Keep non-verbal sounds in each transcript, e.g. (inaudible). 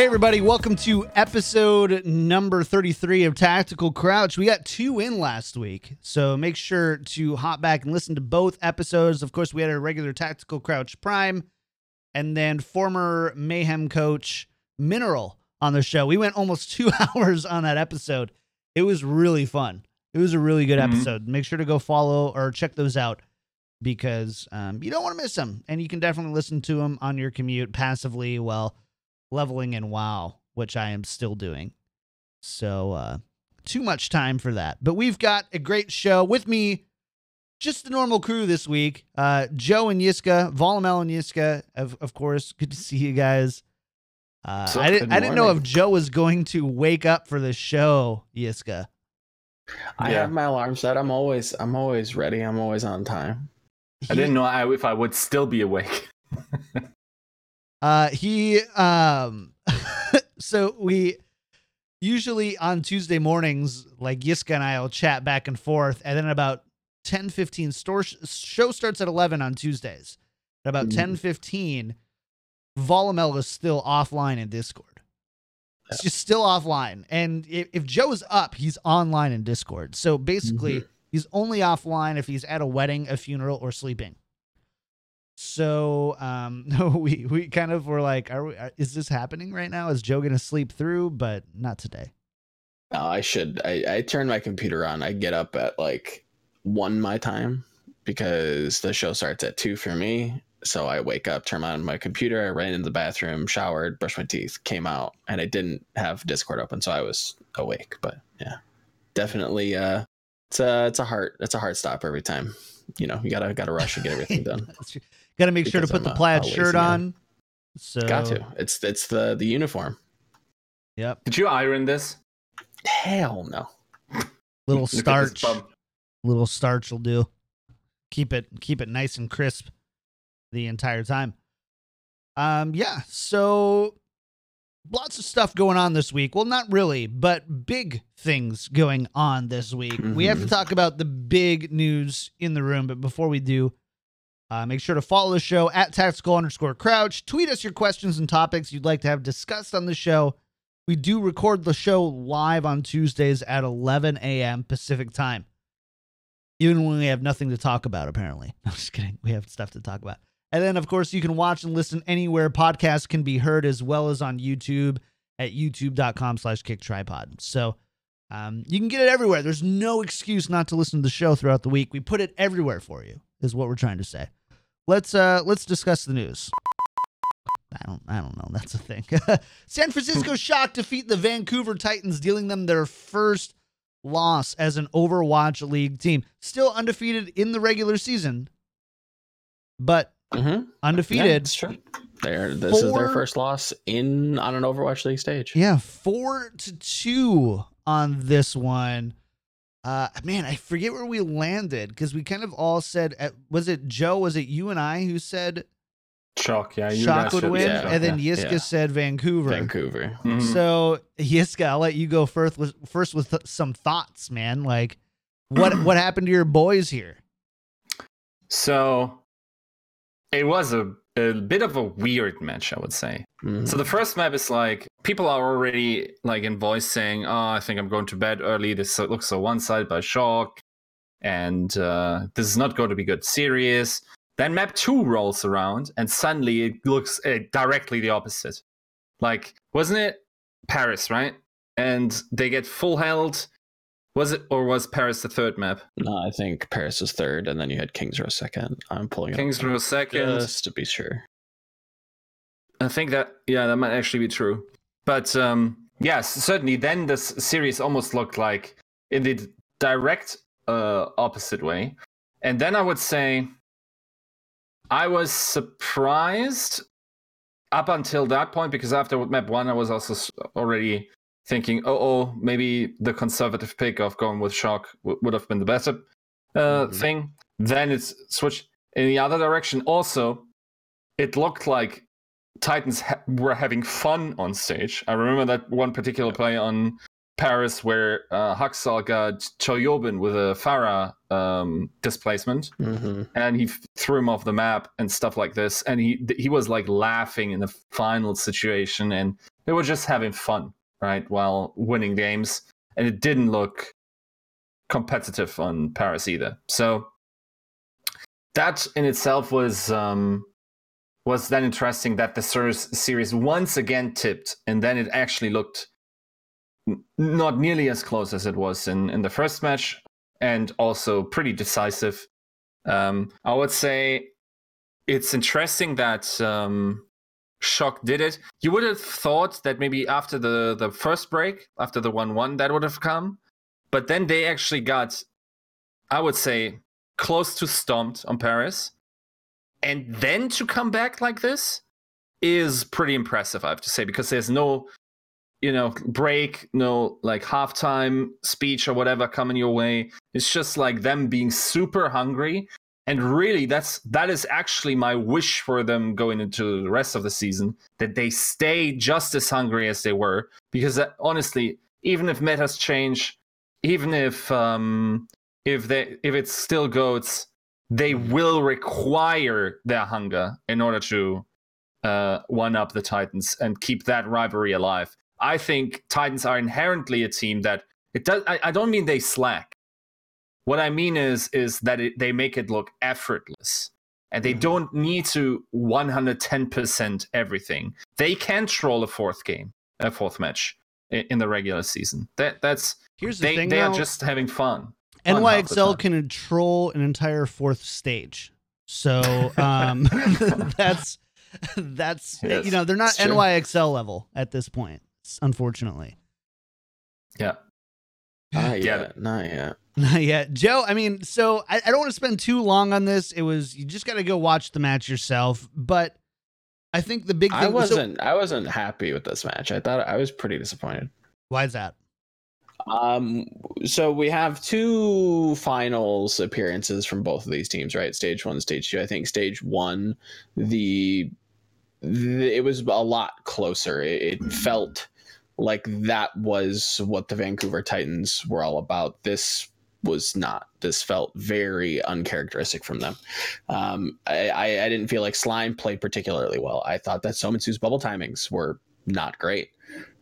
Hey, everybody, welcome to episode number 33 of Tactical Crouch. We got two in last week, so make sure to hop back and listen to both episodes. Of course, we had our regular Tactical Crouch Prime and then former Mayhem coach Mineral on the show. We went almost (laughs) two hours on that episode. It was really fun. It was a really good Mhm. episode. Make sure to go follow or check those out because um, you don't want to miss them. And you can definitely listen to them on your commute passively while leveling in WoW, which I am still doing. So, uh, too much time for that. But we've got a great show with me. Just the normal crew this week. Uh, Joe and Yiska, Volamel and Yiska, of, of course. Good to see you guys. Uh, So, I, didn't, I didn't know if. Joe was going to wake up for the show, Yiska. I Yeah. have my alarm set. I'm always I'm always ready. I'm always on time. I didn't know I, if I would still be awake. (laughs) Uh, he um, (laughs) so we usually on Tuesday mornings, like Yiska and I will chat back and forth, and then about 10, 15, store show starts at eleven on Tuesdays. At about Mhm. ten fifteen, Volamel is still offline in Discord. It's just still offline, and if, if Joe is up, he's online in Discord. So basically, he's only offline if he's at a wedding, a funeral, or sleeping. So um (laughs) we we kind of were like, are we? Is this happening right now? Is Joe gonna sleep through? But not today. No, I should. I, I turn my computer on. I get up at like one my time because the show starts at two for me. So I wake up, turn on my computer, I ran into the bathroom, showered, brushed my teeth, came out, and I didn't have Discord open, so I was awake. But yeah, definitely. Uh, it's a it's a heart it's a heart stop every time. You know, you gotta gotta rush and get everything (laughs) done. Got to make sure to put I'm the plaid shirt man. on. So Got to. It's it's the the uniform. Yep. Did you iron this? Hell no. Little (laughs) Look at this starch. little starch will do. Keep it keep it nice and crisp the entire time. Um yeah, so lots of stuff going on this week. Well, not really, but big things going on this week. We have to Mhm. talk about the big news in the room, but before we do, uh, make sure to follow the show at tactical underscore crouch. Tweet us your questions and topics you'd like to have discussed on the show. We do record the show live on Tuesdays at 11 a.m. Pacific time. Even when we have nothing to talk about apparently. (laughs) I'm just kidding. We have stuff to talk about. And then of course you can watch and listen anywhere podcasts can be heard as well as on youtube at youtube.com slash kick tripod so um, you can get it everywhere. There's no excuse not to listen to the show throughout the week. We put it everywhere for you is what we're trying to say let's uh let's discuss the news I don't I don't know. (laughs) That's a thing. (laughs) San Francisco (laughs) Shock defeat the Vancouver Titans, dealing them their first loss as an Overwatch League team. Still undefeated in the regular season, but Mm-hmm. Yeah, undefeated. it's true. They're, this is their first loss in on an Overwatch League stage. Yeah, four to two on this one. Uh, man, I forget where we landed because we kind of all said, uh, was it Joe? Was it you and I who said Shock, yeah. You Shock guys would win, yeah, and then yeah, Yiska yeah. said Vancouver. Vancouver. Mhm. So Yiska, I'll let you go first with first with th- some thoughts, man. Like, what what happened to your boys here? So it was a, a bit of a weird match, I would say. Mhm. So the first map is like people are already like in voice saying, "Oh, I think I'm going to bed early. This looks so one-sided by Shock, and uh, this is not going to be good series." Then map two rolls around, and suddenly it looks uh, directly the opposite. Like, wasn't it Paris, right? And they get full held. Was it or was Paris the third map? No, I think Paris is third, and then you had Kings Row second. I'm pulling Kings Row second. just to be sure. I think that yeah, that might actually be true. But um yes, certainly then this series almost looked like in the direct uh opposite way. And then I would say I was surprised up until that point because after map 1 I was also already thinking, "Oh, oh, maybe the conservative pick of going with shock w- would have been the better uh Mhm. thing." Then it's switched in the other direction also. It looked like Titans ha- were having fun on stage. I remember that one particular play on Paris where uh, Haksal got Choihyobin with a Farah um, displacement, hmm and he f- threw him off the map and stuff like this. And he he was like laughing in the final situation, and they were just having fun, right, while winning games. And it didn't look competitive on Paris either. So that in itself was um, was then interesting that the ser- series once again tipped, and then it actually looked n- not nearly as close as it was in in the first match, and also pretty decisive. Um, I would say it's interesting that um, Shock did it. You would have thought that maybe after the the first break, after the one one, that would have come, but then they actually got, I would say, close to stomped on Paris, and then to come back like this is pretty impressive. I have to say because there's no, you know, break, no like halftime speech or whatever coming your way. It's just like them being super hungry and really that's that is actually my wish for them going into the rest of the season that they stay just as hungry as they were. Because uh, honestly even if metas change even if um if they if it still goes they will require their hunger in order to uh one up the titans and keep that rivalry alive. I think titans are inherently a team that it does i, I don't mean they slack what I mean is is that it, they make it look effortless, and they Mhm. don't need to 110% everything. They can troll a fourth game, a fourth match i- in the regular season. That that's Here's the they thing, they are just having fun. fun NYXL can control an entire fourth stage. So (laughs) um, (laughs) that's that's Yes, you know they're not. NYXL level at this point, unfortunately. Yeah. Not (laughs) Yeah. yet. Not yet. Not yet, Joe. I mean, so I, I don't want to spend too long on this. It was you just got to go watch the match yourself. But I think the big thing I wasn't. I wasn't happy with this match. I thought I was pretty disappointed. why is that? Um, so we have two finals appearances from both of these teams, right? Stage one, stage two. I think stage one, the, the it was a lot closer. It, it felt like that was what the Vancouver Titans were all about. This was not. This felt very uncharacteristic from them. Um, I, I, I didn't feel like Slime played particularly well. I thought that Seominsoo's bubble timings were not great.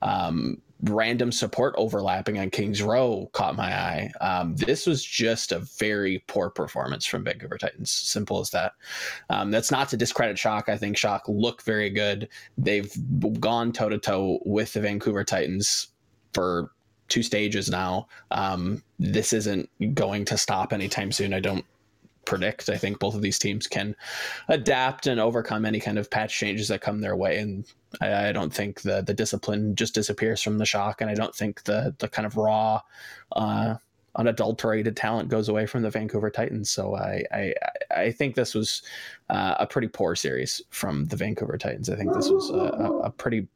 Um, random support overlapping on Kings Row caught my eye. Um, this was just a very poor performance from Vancouver Titans. Simple as that. Um, that's not to discredit Shock. I think Shock look very good. They've gone toe to toe with the Vancouver Titans for two stages now. Um, this isn't going to stop anytime soon. I don't predict. I think both of these teams can adapt and overcome any kind of patch changes that come their way. And I, I don't think the the discipline just disappears from the shock, and I don't think the the kind of raw, uh, unadulterated talent goes away from the Vancouver Titans. So I I, I think this was uh, a pretty poor series from the Vancouver Titans. I think this was a, a, pretty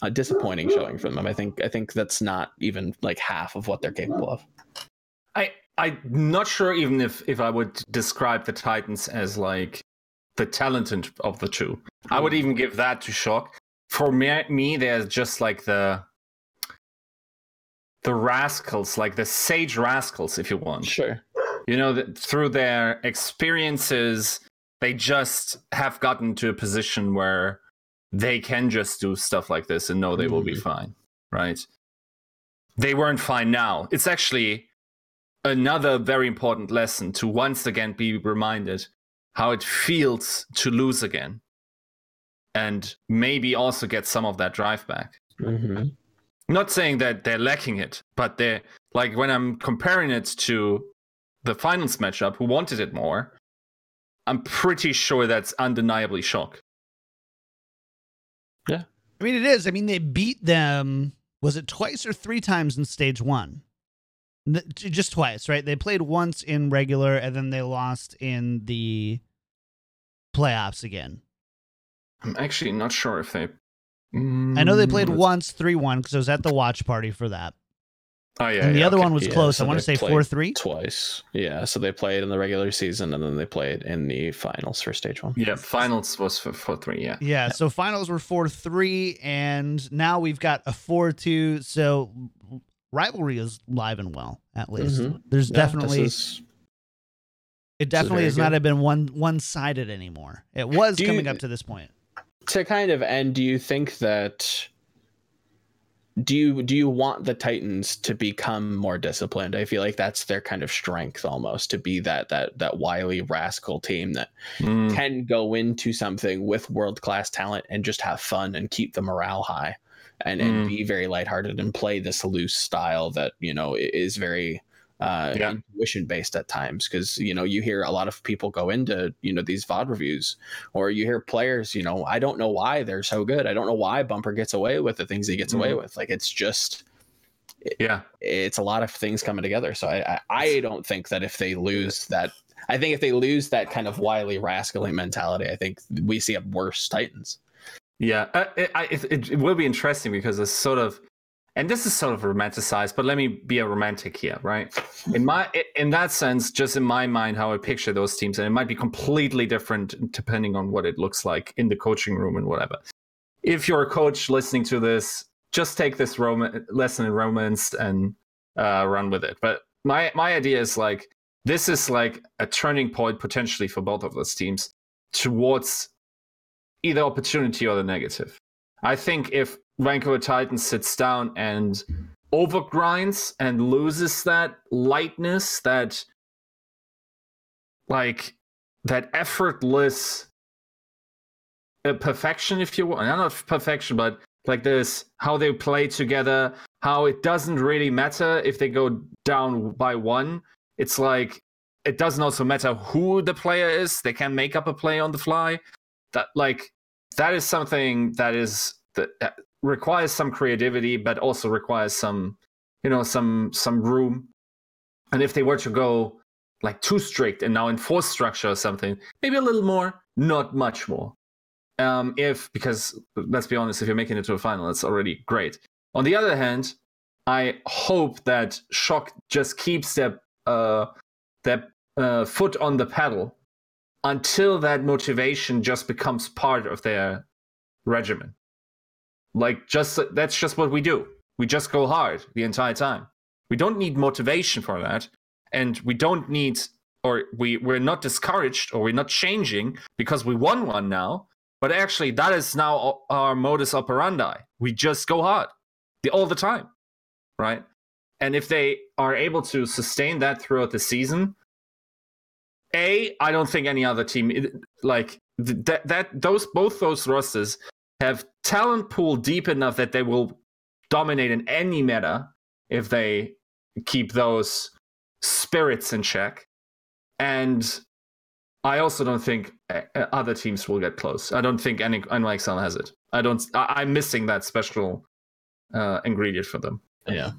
a disappointing showing from them. I think I think that's not even like half of what they're capable of. I I'm not sure even if if I would describe the Titans as like the talented of the two. I would even give that to Shock. For me, me they're just like the the rascals, like the sage rascals, if you want. Sure. You know, that through their experiences, they just have gotten to a position where they can just do stuff like this and know they will be Mhm. fine, right? They weren't fine now. It's actually another very important lesson to once again be reminded how it feels to lose again and maybe also get some of that drive back hmm not saying that they're lacking it, but they're like when I'm comparing it to the finals matchup, who wanted it more, I'm pretty sure that's undeniably shock. Yeah. I mean, it is. I mean, they beat them. Was it twice or three times in stage one? N- j- Just twice, right? They played once in regular, and then they lost in the playoffs again. I'm actually not sure if they. I know they played Mm, once three one because I was at the watch party for that, Oh yeah, and the yeah, other okay. one was Yeah, close. so I want to say four three. Twice. Yeah. So they played in the regular season and then they played in the finals for stage one. Yeah, finals was for, for three. Yeah, Yeah, so finals were 4 3, and now we've got a 4 2. So rivalry is live and well. At least Mhm. there's Yeah, definitely is- it definitely very has not good. been one one sided anymore. It was Do you- coming up to this point. to kind of end. Do you think that? Do you do you want the Titans to become more disciplined? I feel like that's their kind of strength almost to be that that that wily rascal team that Mm. can go into something with world class talent and just have fun and keep the morale high and, and Mm. be very lighthearted and play this loose style that you know is very uh Yeah. intuition based at times because you know you hear a lot of people go into you know these vod reviews or you hear players you know i don't know why they're so good i don't know why bumper gets away with the things he gets away Mhm. with like it's just Yeah. it's a lot of things coming together. So I, I, I don't think that if they lose that, I think if they lose that kind of wily rascally mentality, I think we see a worse Titans. Yeah, uh, it, it it will be interesting because it's sort of, and this is sort of romanticized, but let me be a romantic here, right? In my, in that sense, just in my mind, how I picture those teams, and it might be completely different depending on what it looks like in the coaching room and whatever. If you're a coach listening to this, just take this Roman lesson in romance and uh, run with it. But my my idea is like this is like a turning point potentially for both of those teams towards either opportunity or the negative. I think if Vancouver Titans sits down and overgrinds and loses that lightness, that like that effortless uh, perfection, if you want, not perfection, but like this, how they play together, how it doesn't really matter if they go down by one. It's like it doesn't also matter who the player is; they can make up a play on the fly. That like that is something that is that uh, requires some creativity, but also requires some, you know, some some room. And if they were to go like too strict and now enforce structure or something, maybe a little more, not much more. Um, if because let's be honest, if you're making it to a final, it's already great. On the other hand, I hope that Shock just keeps their uh, their uh, foot on the pedal until that motivation just becomes part of their regimen. Like just that's just what we do. We just go hard the entire time. We don't need motivation for that, and we don't need or we we're not discouraged or we're not changing because we won one now. But actually, that is now our modus operandi. We just go hard the, all the time, right? And if they are able to sustain that throughout the season, a I don't think any other team like that that those both those rosters have talent pool deep enough that they will dominate in any meta if they keep those spirits in check. And I also don't think uh, other teams will get close. I don't think any NYXL has it. I don't. I, I'm missing that special uh, ingredient for them. Yeah.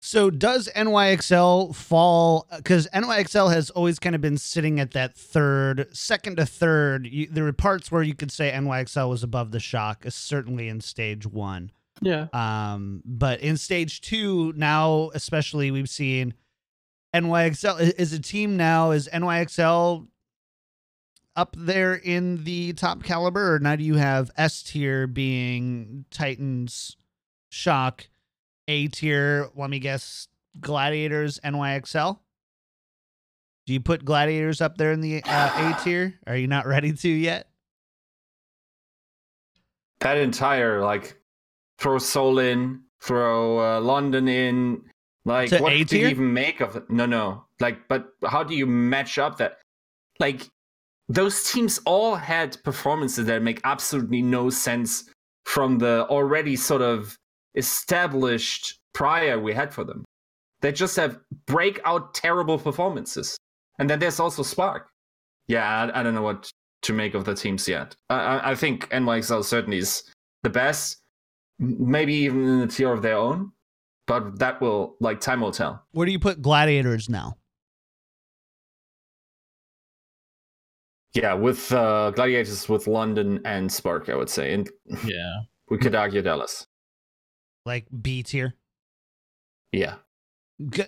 So does NYXL fall because NYXL has always kind of been sitting at that third, second to third. You, there were parts where you could say NYXL was above the shock, uh, certainly in stage one. Yeah. Um, but in stage two now, especially we've seen NYXL is a team now. Is NYXL up there in the top caliber, or now do you have S tier being Titans, Shock, A tier? Let me guess, Gladiators, NYXL. Do you put Gladiators up there in the uh, A (sighs) tier? Are you not ready to yet? That entire like throw Seoul in, throw uh, London in. Like To what A do you even make of it? No, no. Like, but how do you match up that? Like, those teams all had performances that make absolutely no sense from the already sort of established prior we had for them. They just have breakout terrible performances. And then there's also Spark. Yeah, I, I don't know what to make of the teams yet. I, I, I think NYXL certainly is the best, maybe even in a tier of their own. But that will, like, time will tell. Where do you put Gladiators now? Yeah, with uh, Gladiators, with London and Spark, I would say. And Yeah. we could argue Dallas. Like B tier? Yeah.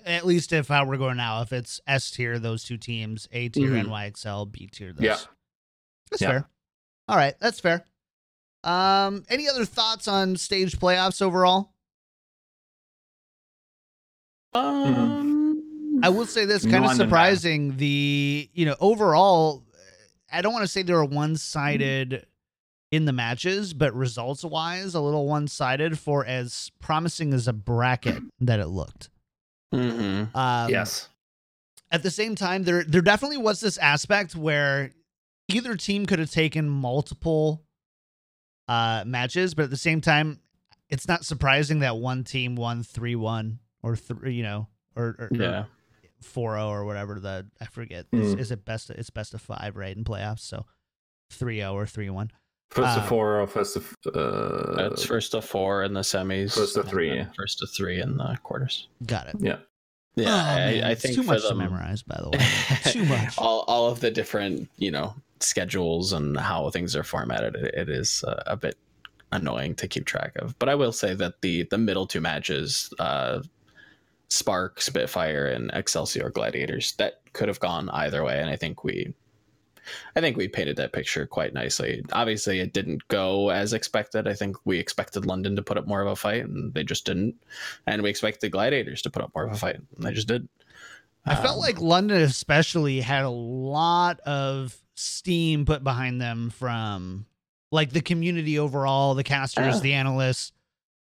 At least if were going now, if it's S tier, those two teams, A tier, Mhm. NYXL, B tier, those. Yeah. That's Yeah. fair. All right, that's fair. Um, any other thoughts on stage playoffs overall? Um, I will say this kind of surprising. The you know overall, I don't want to say they were one sided in the matches, but results wise, a little one sided for as promising as a bracket (clears throat) that it looked. mhm. Um, yes. At the same time, there there definitely was this aspect where either team could have taken multiple uh matches, but at the same time, it's not surprising that one team won three one or three, you know, or, or Yeah. four zero or whatever the I forget. Is, Mm. is it best? It's best of five, right? In playoffs, so three zero or three one. First uh, to four or first to uh, That's first of four in the semis. First of and three, yeah. First to three in the quarters. Got it. yeah. Yeah, Oh, man, I, I it's think too for much to memorize. By the (laughs) way, too much. all all of the different you know schedules and how things are formatted it, it is uh, a bit annoying to keep track of but i will say that the the middle two matches uh spark spitfire and excelsior gladiators that could have gone either way and i think we i think we painted that picture quite nicely obviously it didn't go as expected i think we expected london to put up more of a fight and they just didn't and we expected the gladiators to put up more of a fight and they just did I felt Um, like London, especially, had a lot of steam put behind them from like the community overall, the casters, Yeah. the analysts,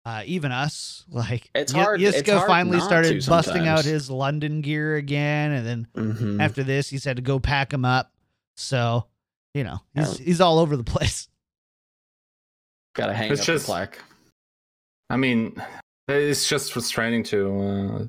uh, even us. Like It's Ye- hard- it's Yiska hard finally started busting out his London gear again, and then mhm. after this, he said to go pack him up. So, you know, he's Yeah. he's all over the place. Gotta hang It's up just- the plaque. I mean, it's just frustrating to uh,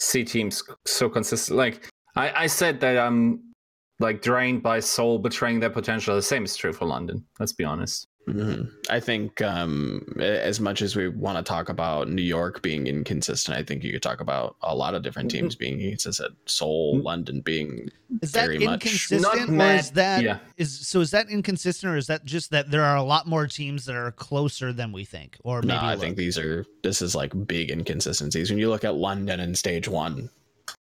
see teams so consistent. Like I, I said that I'm like drained by Seoul betraying their potential. The same is true for London. Let's be honest. Mhm. I think um, as much as we want to talk about New York being inconsistent, I think you could talk about a lot of different teams being inconsistent. Seoul, Mm. London being Is that Very much. inconsistent, Not or is that yeah. is so? Is that inconsistent, or is that just that there are a lot more teams that are closer than we think, or maybe no. I a think these are this is like big inconsistencies when you look at London in stage one,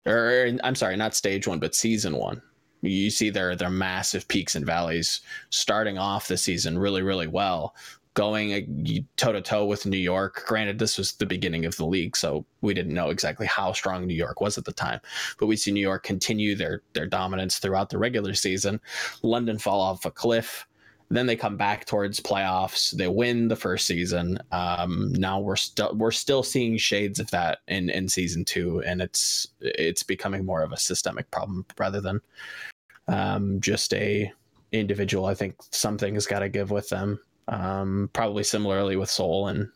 or I'm sorry, not stage one, but season one. You see their their massive peaks and valleys starting off the season really really well, going toe to toe with New York. Granted, this was the beginning of the league, so we didn't know exactly how strong New York was at the time. But we see New York continue their their dominance throughout the regular season. London fall off a cliff. Then they come back towards playoffs. They win the first season. Um, now we're still we're still seeing shades of that in in season two, and it's it's becoming more of a systemic problem rather than um, just a individual. I think something has got to give with them. Um, probably similarly with Seoul and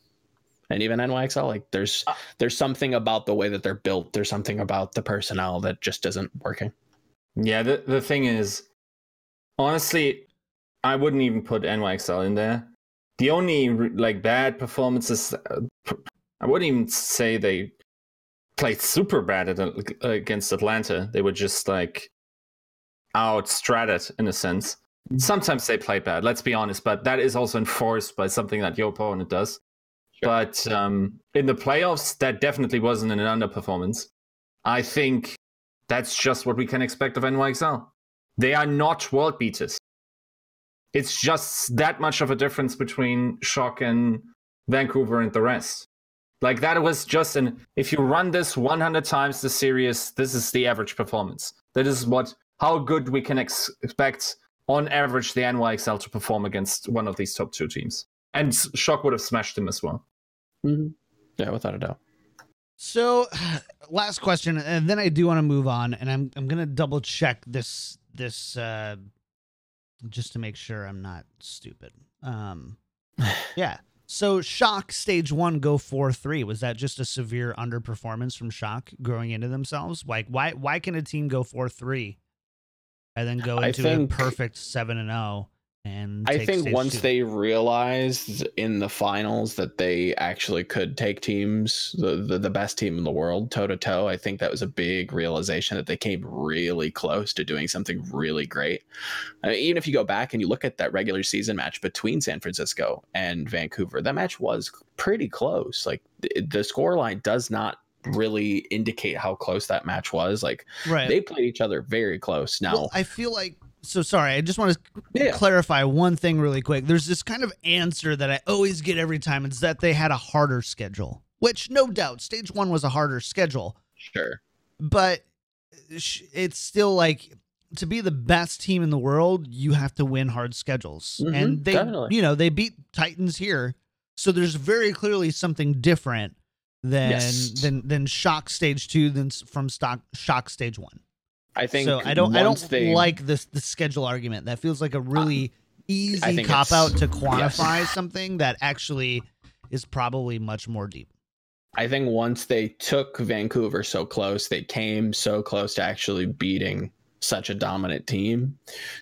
and even NYXL. Like there's Uh, there's something about the way that they're built. There's something about the personnel that just isn't working. Yeah, the the thing is, honestly, I wouldn't even put NYXL in there. The only like bad performances, I wouldn't even say they played super bad at, against Atlanta. They were just like outstrated in a sense. Sometimes they play bad, let's be honest, but that is also enforced by something that your opponent does. But um, in the playoffs, that definitely wasn't an underperformance. I think that's just what we can expect of NYXL. They are not world beaters. It's just that much of a difference between Shock and Vancouver and the rest. Like that was just an if you run this 100 times the series, this is the average performance. That is what how good we can ex- expect on average the NYXL to perform against one of these top two teams. And Shock would have smashed them as well. Yeah, without a doubt. So, (sighs) last question, and then I do want to move on, and I'm I'm gonna double check this this uh, just to make sure I'm not stupid. Um, (laughs) yeah. So, Shock stage one go four three. Was that just a severe underperformance from Shock growing into themselves? Like, why why can a team go four three and then go into think- a perfect seven and zero? And I think once two? they realized in the finals that they actually could take teams, the, the, the best team in the world, toe to toe, I think that was a big realization that they came really close to doing something really great. I mean, even if you go back and you look at that regular season match between San Francisco and Vancouver, that match was pretty close. Like the, the scoreline does not really indicate how close that match was. Like right. they played each other very close. Now, Well, I feel like so sorry. I just want to Yeah. clarify one thing really quick. There's this kind of answer that I always get every time. It's that they had a harder schedule, which no doubt, stage one was a harder schedule. Sure. but it's still like to be the best team in the world, you have to win hard schedules, Mhm, and they, definitely. you know, they beat Titans here, so there's very clearly something different than Yes. than than shock stage two than from stock shock stage one. I think so I don't I don't like this the schedule argument. That feels like a really uh, easy cop out to quantify (laughs) something that actually is probably much more deep. I think once they took Vancouver so close, they came so close to actually beating such a dominant team.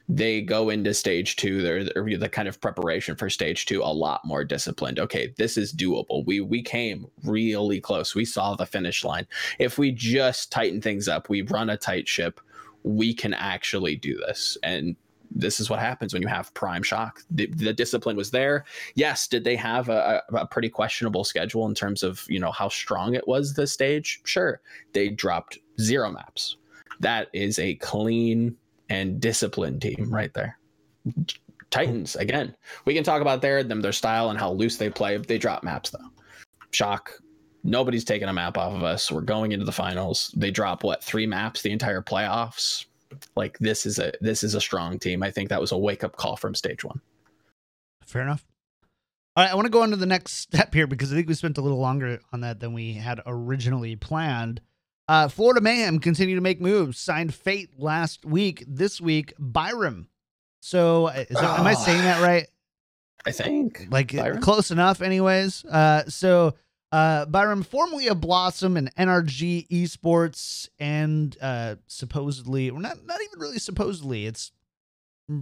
They go into stage two. They're, they're the kind of preparation for stage two a lot more disciplined. Okay, this is doable. We we came really close. We saw the finish line. If we just tighten things up, we run a tight ship. We can actually do this. And this is what happens when you have prime shock. The, the discipline was there yes, did they have a, a, pretty questionable schedule in terms of you know how strong it was this stage? Sure, they dropped zero maps. That is a clean and disciplined team right there. Titans again. We can talk about their them their style and how loose they play. They drop maps though. Shock. Nobody's taking a map off of us. We're going into the finals. They drop what three maps the entire playoffs. Like this is a this is a strong team. I think that was a wake up call from stage one. Fair enough. All right, I want to go on to the next step here because I think we spent a little longer on that than we had originally planned. Uh, Florida Mayhem continue to make moves. Signed Fate last week. This week, Byrem. So, uh, is that, am I Oh. saying that right? (sighs) I think. Like Byrem? close enough, anyways. Uh, so uh, Byrem, formerly of Blossom and NRG Esports, and uh, supposedly, or not, not even really supposedly, it's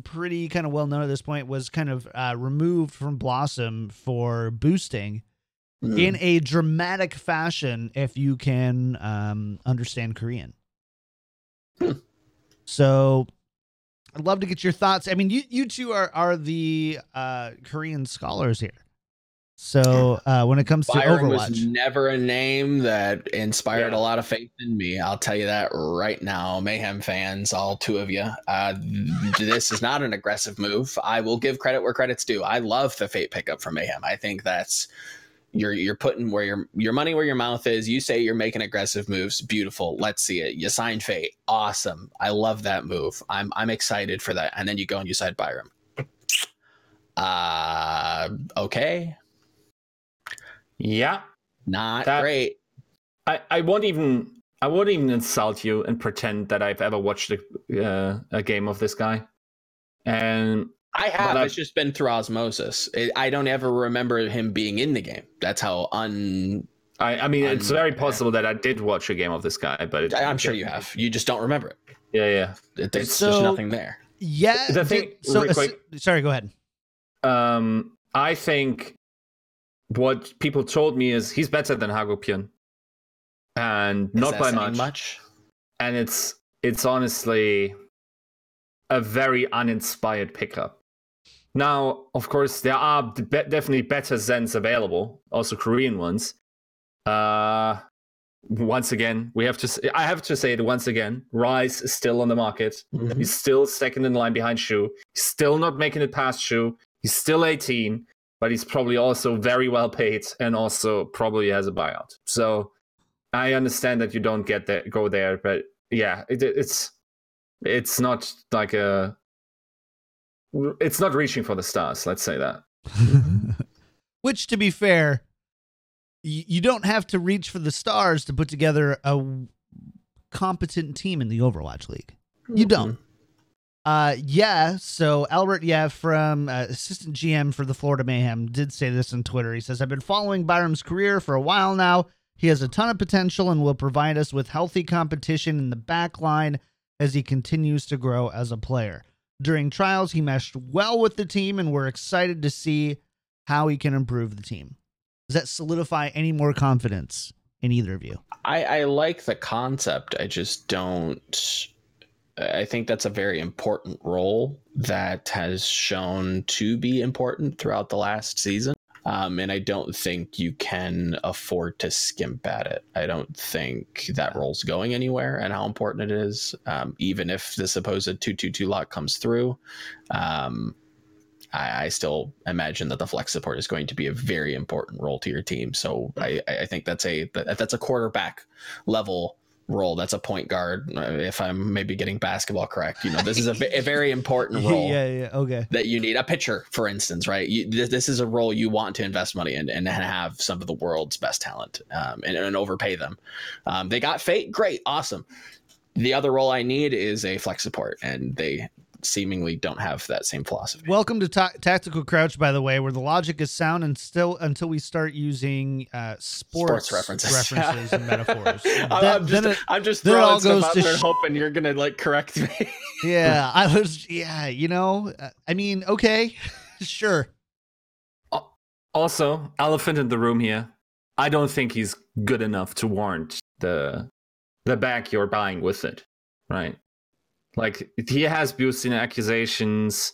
pretty kind of well known at this point. Was kind of uh, removed from Blossom for boosting Mm. in a dramatic fashion, if you can um, understand Korean. Hmm. So. I'd love to get your thoughts. I mean, you you two are are the uh, Korean scholars here. So uh, when it comes to Overwatch, was never a name that inspired Yeah. a lot of faith in me. I'll tell you that right now, Mayhem fans, all two of you. Uh, this is not an aggressive move. I will give credit where credit's due. I love the Fate pickup from Mayhem. I think that's you're you're putting where your your money where your mouth is. You say you're making aggressive moves. Beautiful. Let's see it. You sign Fate. Awesome. I love that move. I'm I'm excited for that. And then you go and you sign Byrem. Uh okay. Yeah, Not That- great. I, I won't even I won't even insult you and pretend that I've ever watched a, uh, a game of this guy. And I have. It's just been through osmosis. It, I don't ever remember him being in the game. That's how un. I, I mean, it's very possible that I did watch a game of this guy, but it, I- I'm sure you have. You just don't remember it. Yeah, yeah. it there's So- just nothing there. yeah. The thing- so real quick- assi- sorry, go ahead. Um, I think what people told me is he's better than HaGoPeuN, and Is not by saying much. And it's it's honestly a very uninspired pickup. Now, of course, there are de- definitely better Zens available, also Korean ones. Uh, once again, we have to. s- I have to say it once again. Rise is still on the market. Mhm. He's still second in line behind Shu. He's still not making it past Shu. He's still 18, but he's probably also very well paid and also probably has a buyout. So I understand that you don't get there, go there, but yeah, it, it's it's not like a it's not reaching for the stars. Let's say that. (laughs) Which, to be fair, you don't have to reach for the stars to put together a competent team in the Overwatch League. You don't. Uh, yeah. So Albert, yeah, from uh, assistant GM for the Florida Mayhem, did say this on Twitter. He says, "I've been following Byrem's career for a while now. He has a ton of potential and will provide us with healthy competition in the back line as he continues to grow as a player. During trials, he meshed well with the team, and we're excited to see how he can improve the team. Does that solidify any more confidence in either of you? I, I like the concept. I just don't. I think that's a very important role that has shown to be important throughout the last season. Um, and I don't think you can afford to skimp at it. I don't think that role's going anywhere and how important it is. Um, even if the supposed 222 lock comes through, um, I, I still imagine that the flex support is going to be a very important role to your team. So I, I think that's a that's a quarterback level role. That's a point guard. uh, If I'm maybe getting basketball correct, you know, this is a, a (laughs) very important role yeah, yeah, okay. that you need. A pitcher, for instance, right? You, this, this is a role you want to invest money in and have some of the world's best talent um, and, and overpay them. Um, they got Fate, great, awesome. The other role I need is a flex support, and they seemingly don't have that same philosophy. Welcome to Ta- Tactical Crouch, by the way, where the logic is sound and still until we start using uh, sports, Sports references. references and metaphors. (laughs) I'm, Then- I'm just, then it- I'm just then it throwing all stuff goes out to there sh- hoping you're gonna like correct me. (laughs) yeah, I was. Yeah, you know, uh, I mean, okay, (laughs) sure. Also, elephant in the room here. I don't think he's good enough to warrant the the back you're buying with it, right? Like he has boosting accusations.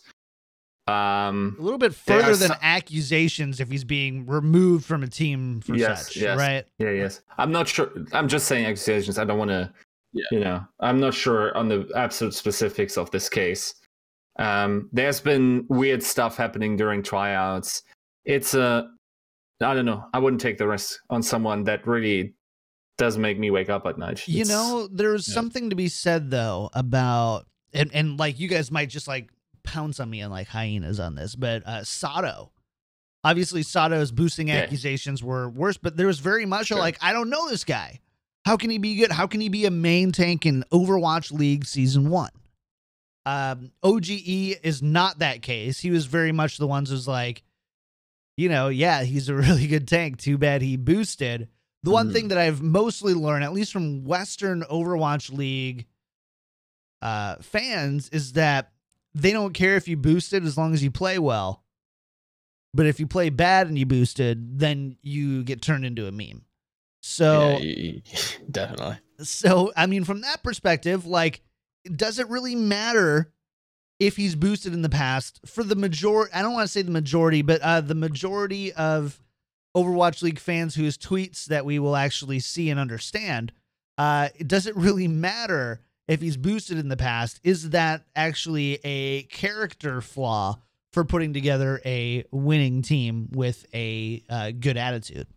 Um, A little bit further than some- accusations if he's being removed from a team for Yes, such, yes. right? yeah, yes. I'm not sure. I'm just saying accusations. I don't want to. Yeah. You know, I'm not sure on the absolute specifics of this case. Um, there's been weird stuff happening during tryouts. It's a, I don't know. I wouldn't take the risk on someone that really does make me wake up at night. You It's- know, there's yeah. something to be said though about and and like you guys might just like pounce on me and like hyenas on this, but uh Sado. Obviously Sado's boosting Yeah. accusations were worse, but there was very much Sure. like I don't know this guy. How can he be good? How can he be a main tank in Overwatch League season 1? Um OGE is not that case. He was very much the ones who's like you know, yeah, he's a (laughs) really good tank. Too bad he boosted. The one Mhm. thing that I've mostly learned, at least from Western Overwatch League uh, fans, is that they don't care if you boosted as long as you play well. But if you play bad and you boosted, then you get turned into a meme. So, Yeah, (laughs) definitely. so I mean, from that perspective, like, does it really matter if he's boosted in the past? For the majority, I don't want to say the majority, but uh, the majority of Overwatch League fans whose tweets that we will actually see and understand, uh, does it really matter if he's boosted in the past? Is that actually a character flaw for putting together a winning team with a uh, good attitude?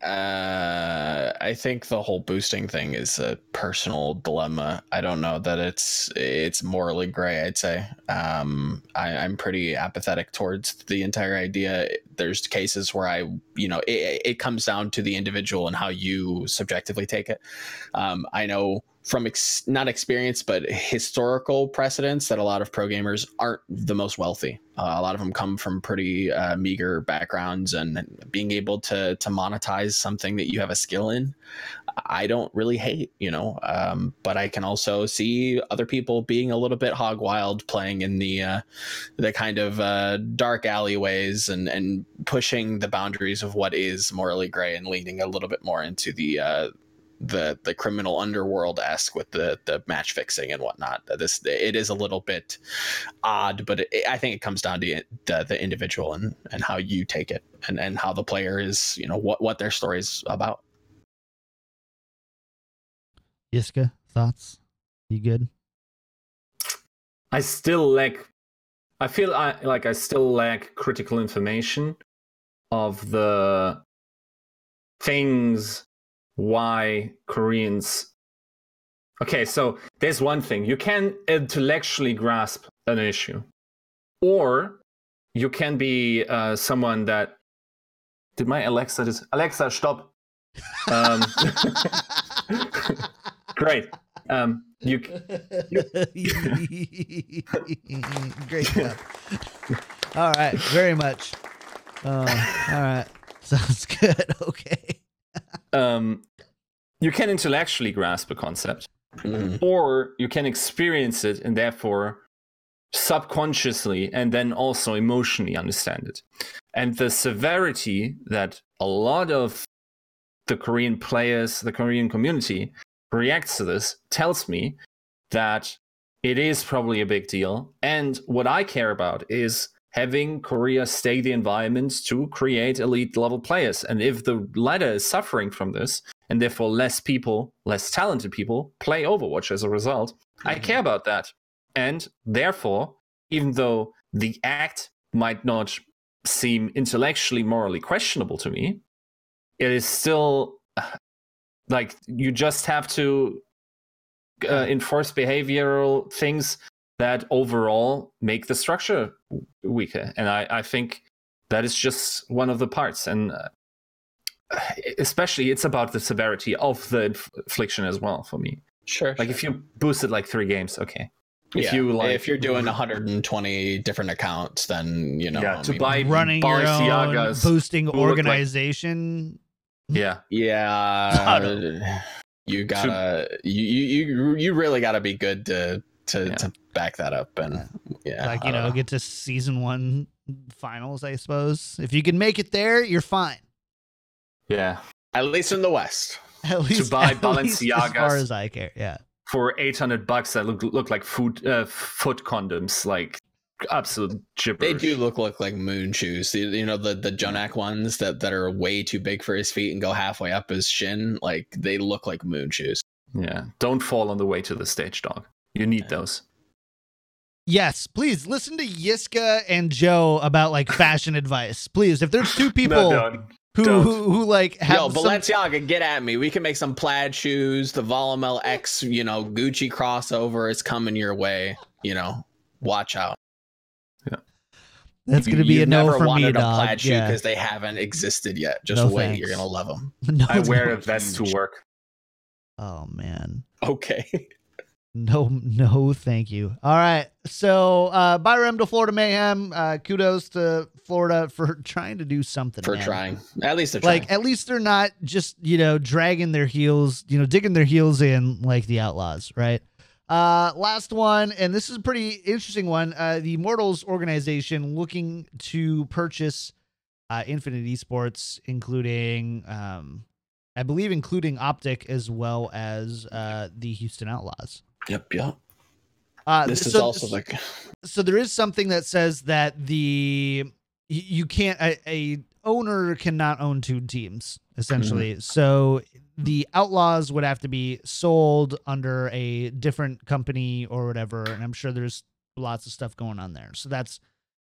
Uh, I think the whole boosting thing is a personal dilemma. I don't know that it's it's morally gray. I'd say. Um, I, I'm pretty apathetic towards the entire idea. There's cases where I, you know, it, it comes down to the individual and how you subjectively take it. Um, I know from ex- not experience but historical precedents that a lot of pro gamers aren't the most wealthy. Uh, a lot of them come from pretty uh, meager backgrounds and being able to to monetize something that you have a skill in i don't really hate you know um, but i can also see other people being a little bit hog wild playing in the uh, the kind of uh, dark alleyways and and pushing the boundaries of what is morally gray and leaning a little bit more into the uh, the the criminal underworld esque with the the match fixing and whatnot. This it is a little bit odd, but it, I think it comes down to the, the individual and and how you take it and and how the player is you know what what their story is about. Yiska, thoughts? You good? I still lack. I feel I, like I still lack critical information of the things why Koreans. Okay, so there's one thing you can intellectually grasp an issue, or you can be uh, someone that. Did my Alexa just Alexa stop? Um, (laughs) great. Um, you (laughs) Great job. All right, very much. Uh, all right, (laughs) sounds good. Okay. Um, you can intellectually grasp a concept, Mhm. or you can experience it and therefore subconsciously and then also emotionally understand it. And the severity that a lot of the Korean players, the Korean community reacts to this tells me that it is probably a big deal. And what I care about is having Korea stay the environment to create elite level players. And if the latter is suffering from this, and therefore less people, less talented people, play Overwatch as a result, I Mhm. care about that. And therefore, even though the act might not seem intellectually, morally questionable to me, it is still (sighs) like you just have to uh, enforce behavioral things that overall make the structure weaker and i i think that is just one of the parts and uh, especially it's about the severity of the affliction as well for me Sure. like if you boosted like three games okay if yeah, you like if you're doing 120 different accounts, then you know. yeah I to mean, buy Running your own boosting who look like- organization. yeah Yeah, (laughs) you gotta you you you you really gotta be good to to Yeah. to back that up and yeah, like you don't know, get to season one finals. I suppose if you can make it there, you're fine. yeah at least in the West. (laughs) At least to buy at least as far as I care. Yeah. for 800 bucks that look look like food uh, foot condoms like absolute gibberish They do look look like moon shoes. You you know the the Jonak ones that that are way too big for his feet and go halfway up his shin. Like they look like moon shoes. yeah don't fall on the way to the stage dog you need those Yes, please listen to Yiska and Joe about like fashion (laughs) advice. Please, if there's two people no, who, don't. who who like have Yo, some- Balenciaga, get at me. We can make some plaid shoes. The Volumel X, you know, Gucci crossover is coming your way. You know, watch out. that's gonna be a you've no never for me, wanted a dog. plaid shoe Yeah. because they haven't existed yet. Just No wait, thanks. you're gonna love them. (laughs) No, i wear a vest to work Oh man. Okay. (laughs) No, no, thank you. All right. So, uh, Byrem to Florida Mayhem. Uh, kudos to Florida for (laughs) trying to do something. For man. trying, at least they're trying. Like, at least they're not just, you know, dragging their heels, you know, digging their heels in like the Outlaws, right? Uh, last one, and this is a pretty interesting one. Uh, the Immortals organization looking to purchase uh, Infinite Esports, including, um, I believe, including Optic as well as uh, the Houston Outlaws. Yep, yep. Uh, This is so- also like so there is something that says that the you can't a, a owner cannot own two teams essentially Mm-hmm. so the outlaws would have to be sold under a different company or whatever and i'm sure there's lots of stuff going on there so that's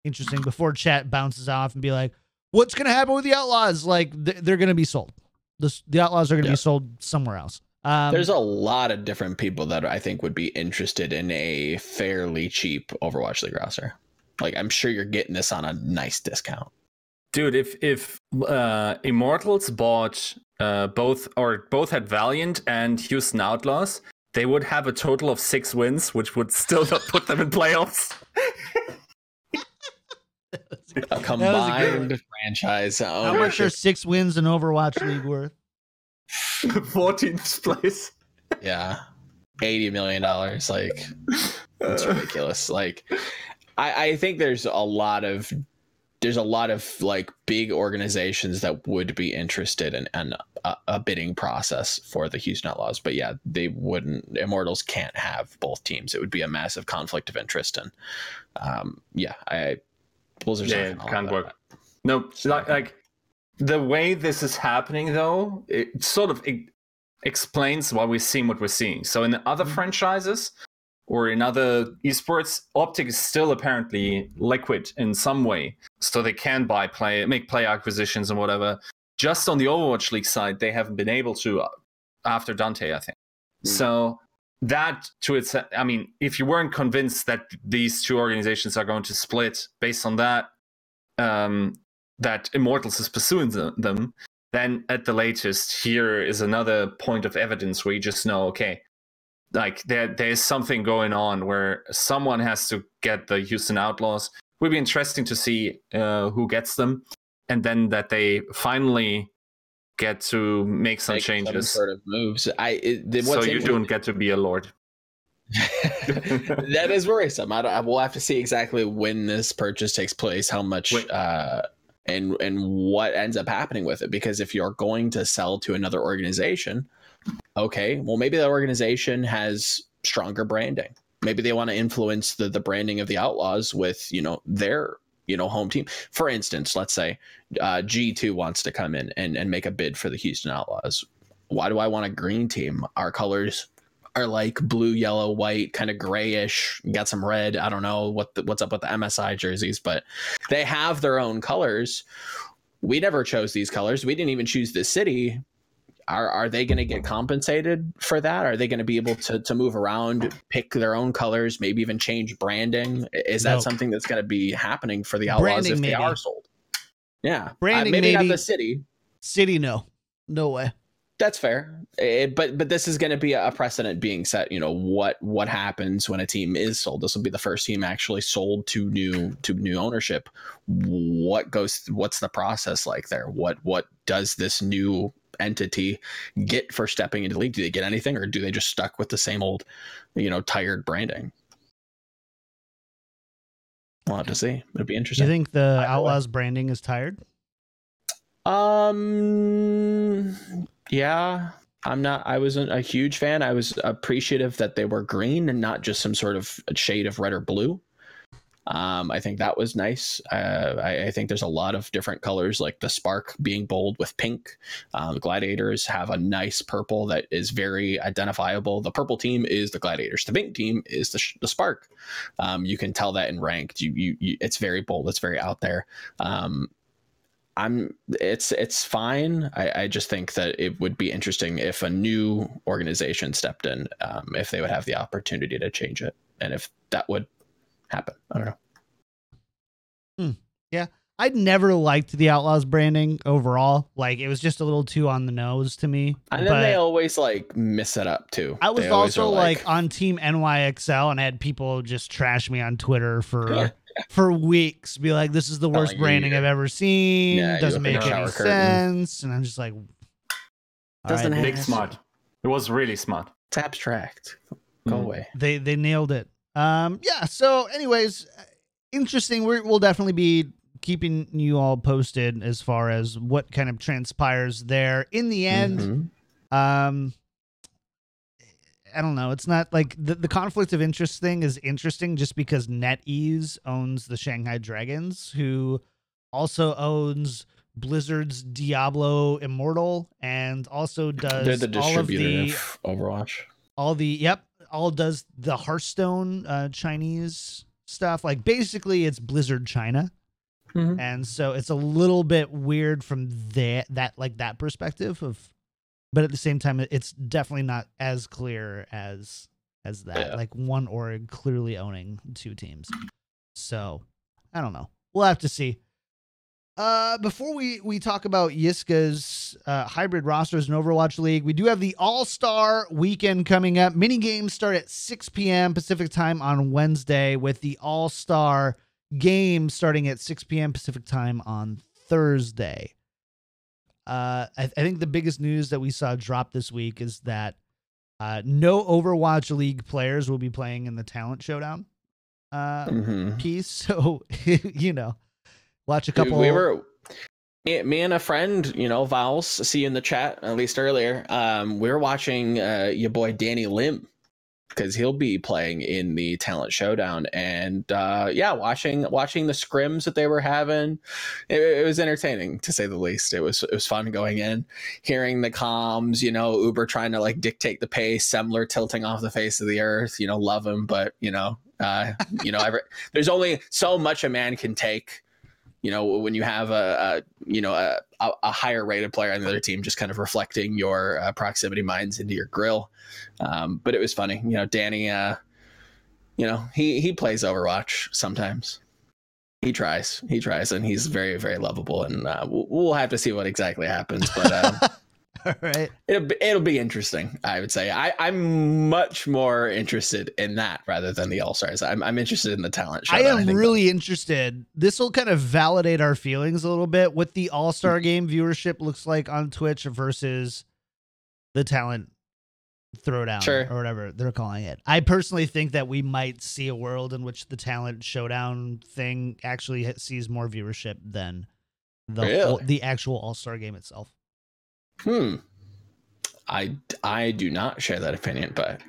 interesting before chat bounces off and be like what's going to happen with the outlaws like th- they're going to be sold the, the outlaws are going to Yeah. be sold somewhere else um, there's a lot of different people that I think would be interested in a fairly cheap Overwatch League roster. Like I'm sure you're getting this on a nice discount. dude if if uh immortals bought uh both or both had valiant and houston outlaws they would have a total of six wins which would still not put them in playoffs (laughs) A good one. combined franchise how much are ownership. six wins in overwatch league worth (laughs) 14th place Yeah. Eighty million dollars. Like it's ridiculous. Like I, I think there's a lot of there's a lot of like big organizations that would be interested in, in a, a bidding process for the Houston Outlaws. But yeah, they wouldn't Immortals can't have both teams. It would be a massive conflict of interest and um yeah, I Blizzard's not Yeah, gonna can't work. No, like, like the way this is happening, though, it sort of e- explains why we're seeing what we're seeing. So, in other Mm-hmm. franchises or in other esports, Optic is still apparently liquid in some way, so they can buy play, make play acquisitions and whatever. Just on the Overwatch League side, they haven't been able to uh, after Dante, I think. Mm. So that to its, I mean, if you weren't convinced that these two organizations are going to split based on that, um, that Immortals is pursuing them, then at the latest, here is another point of evidence where you just know, okay, like there there is something going on where someone has to get the Houston Outlaws. Would be interesting to see uh, who gets them, and then that they finally get to make some Make some changes. sort of moves. I it, so you don't get to be a lord. (laughs) (laughs) that is worrisome. I, don't, I will have to see exactly when this purchase takes place, how much, uh, and and what ends up happening with it. Because if you're going to sell to another organization, okay, well maybe that organization has stronger branding. Maybe they want to influence the the branding of the Outlaws with you know their you know home team. For instance, let's say uh, G two wants to come in and and make a bid for the Houston Outlaws. Why do I want a green team? Our colors are like blue, yellow, white, kind of grayish. Got some red. I don't know what the, what's up with the MSI jerseys, but they have their own colors. We never chose these colors. We didn't even choose the city. are are they going to get compensated for that? Are they going to be able to to move around, pick their own colors, maybe even change branding? Is that No. something that's going to be happening for the Outlaws Branding, if they are sold? Yeah, Uh, Branding, maybe, maybe. not the city. City, no, no way. That's fair, Eh, but but this is going to be a precedent being set. You know what what happens when a team is sold. This will be the first team actually sold to new to new ownership. What goes? What's the process like there? What what does this new entity get for stepping into the league? Do they get anything, or do they just stuck with the same old, you know, tired branding? We'll have to see. It'll be interesting. Do you think the. Outlaws branding is tired? Um, yeah, I'm not. I wasn't a huge fan. I was appreciative that they were green and not just some sort of shade of red or blue. Um, I think that was nice. Uh, I, I think there's a lot of different colors, like the spark being bold with pink. Um, gladiators have a nice purple that is very identifiable. The purple team is the gladiators. The pink team is the, the spark. Um, you can tell that in ranked. You, you, you, it's very bold. It's very out there. Um, I'm it's it's fine. I, I just think that it would be interesting if a new organization stepped in, um, if they would have the opportunity to change it, and if that would happen. I don't know. Hmm. Yeah, I'd never liked the Outlaws branding overall. Like it was just a little too on the nose to me. And then they always like mess it up too. I was also are like, on Team NYXL and I had people just trash me on Twitter for for weeks. Be like, "This is the worst Telling you branding you- I've ever seen. Yeah, Doesn't make any shower curtain. sense." And I'm just like, Doesn't "All have- Big smart. It was really smart. it's abstract. Go Mm. away. They they nailed it. Um, yeah. So, anyways, uh, interesting. We're, we'll definitely be keeping you all posted as far as what kind of transpires there. In the end, Mhm. um, I don't know. It's not like the, the conflict of interest thing is interesting just because NetEase owns the Shanghai Dragons, who also owns Blizzard's Diablo Immortal and also does they're the all of distributor the of Overwatch. all the yep all does the hearthstone uh chinese stuff like basically it's blizzard china Mhm. and so it's a little bit weird from that that like that perspective of but at the same time it's definitely not as clear as as that Yeah. like one org clearly owning two teams so i don't know we'll have to see uh, before we we talk about Yiska's uh, hybrid rosters in Overwatch League, we do have the All Star Weekend coming up. Mini games start at 6 p.m. Pacific time on Wednesday, with the All Star game starting at 6 p.m. Pacific time on Thursday. Uh, I, I think the biggest news that we saw drop this week is that uh, no Overwatch League players will be playing in the Talent Showdown uh, Mhm. piece. (laughs) So you know, watch a Dude, couple. we were me, and a friend, you know, Vals, see you in the chat at least earlier. Um, we were watching uh, your boy Danny Lim because he'll be playing in the talent showdown, and uh, yeah, watching watching the scrims that they were having, it, it was entertaining to say the least. It was it was fun going in, hearing the comms, you know, Uber trying to like dictate the pace, Semler tilting off the face of the earth, you know, love him, but you know, uh, you know, every, there's only so much a man can take you know when you have a, a you know a, a higher rated player on the other team just kind of reflecting your uh, proximity mines into your grill. Um, but it was funny you know danny uh you know he he plays overwatch sometimes. He tries he tries and he's very very lovable and uh, we'll, we'll have to see what exactly happens but um, (laughs) (laughs) All right. it'll, be, it'll be interesting i would say I, i'm much more interested in that rather than the all-stars i'm, I'm interested in the talent show I am really interested. This will kind of validate our feelings a little bit what the All Star. Game viewership looks like on Twitch versus the talent throwdown Sure. or whatever they're calling it. I personally think that we might see a world in which the talent showdown thing actually sees more viewership than the Really? the actual All Star Game itself. Hmm. I I do not share that opinion, but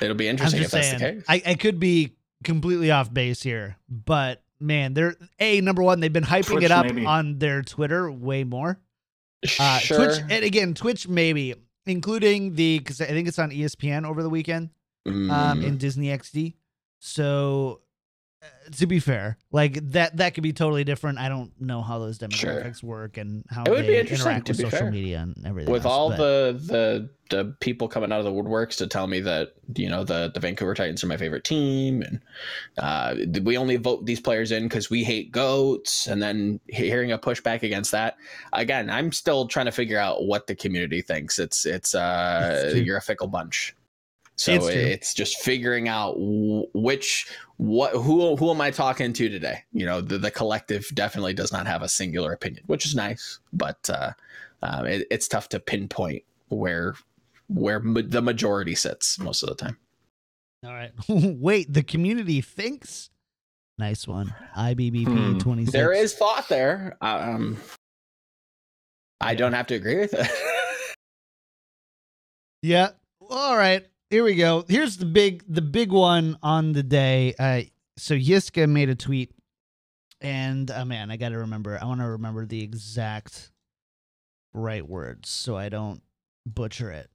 it'll be interesting if just that's saying, the case. I, I could be completely off base here, but man, they're a number one. They've been hyping Twitch, it up maybe. on their Twitter way more. Uh, sure. Twitch, and again, Twitch maybe, including the because I think it's on ESPN over the weekend, um, Mm, in Disney XD. So to be fair, like that that could be totally different. I don't know how those demographics work and how It would be they interesting, interact to with be social fair. media and everything. with else, all but- the, the the people coming out of the woodworks to tell me that you know the the Vancouver Titans are my favorite team and uh, we only vote these players in because we hate goats and then hearing a pushback against that again I'm still trying to figure out what the community thinks it's it's uh you're a fickle bunch so It's it's, just figuring out which what who who am I talking to today you know the, the collective definitely does not have a singular opinion which is nice but uh um, it, it's tough to pinpoint where where ma- the majority sits most of the time. all right. (laughs) Wait, the community thinks. Nice one, IBBP Hmm. twenty six. There is thought there. Um, I don't have to agree with it. (laughs) Yeah. All right. Here we go. Here's the big the big one on the day. Uh so Yiska made a tweet and uh, man, I got to remember. I want to remember the exact right words so I don't butcher it.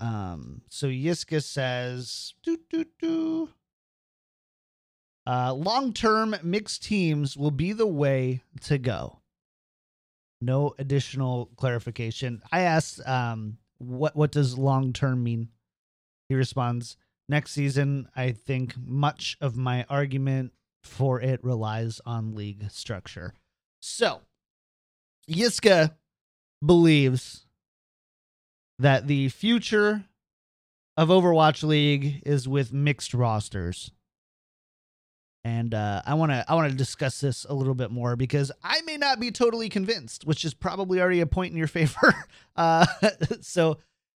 Um so Yiska says doo, doo, doo. Uh long-term mixed teams will be the way to go. No additional clarification. I asked um what what does long term mean? He responds, next season I think much of my argument for it relies on league structure. So, Yiska believes that the future of Overwatch League is with mixed rosters. And uh, I want to I want to discuss this a little bit more because I may not be totally convinced, which is probably already a point in your (laughs) favor. Uh, (laughs) so,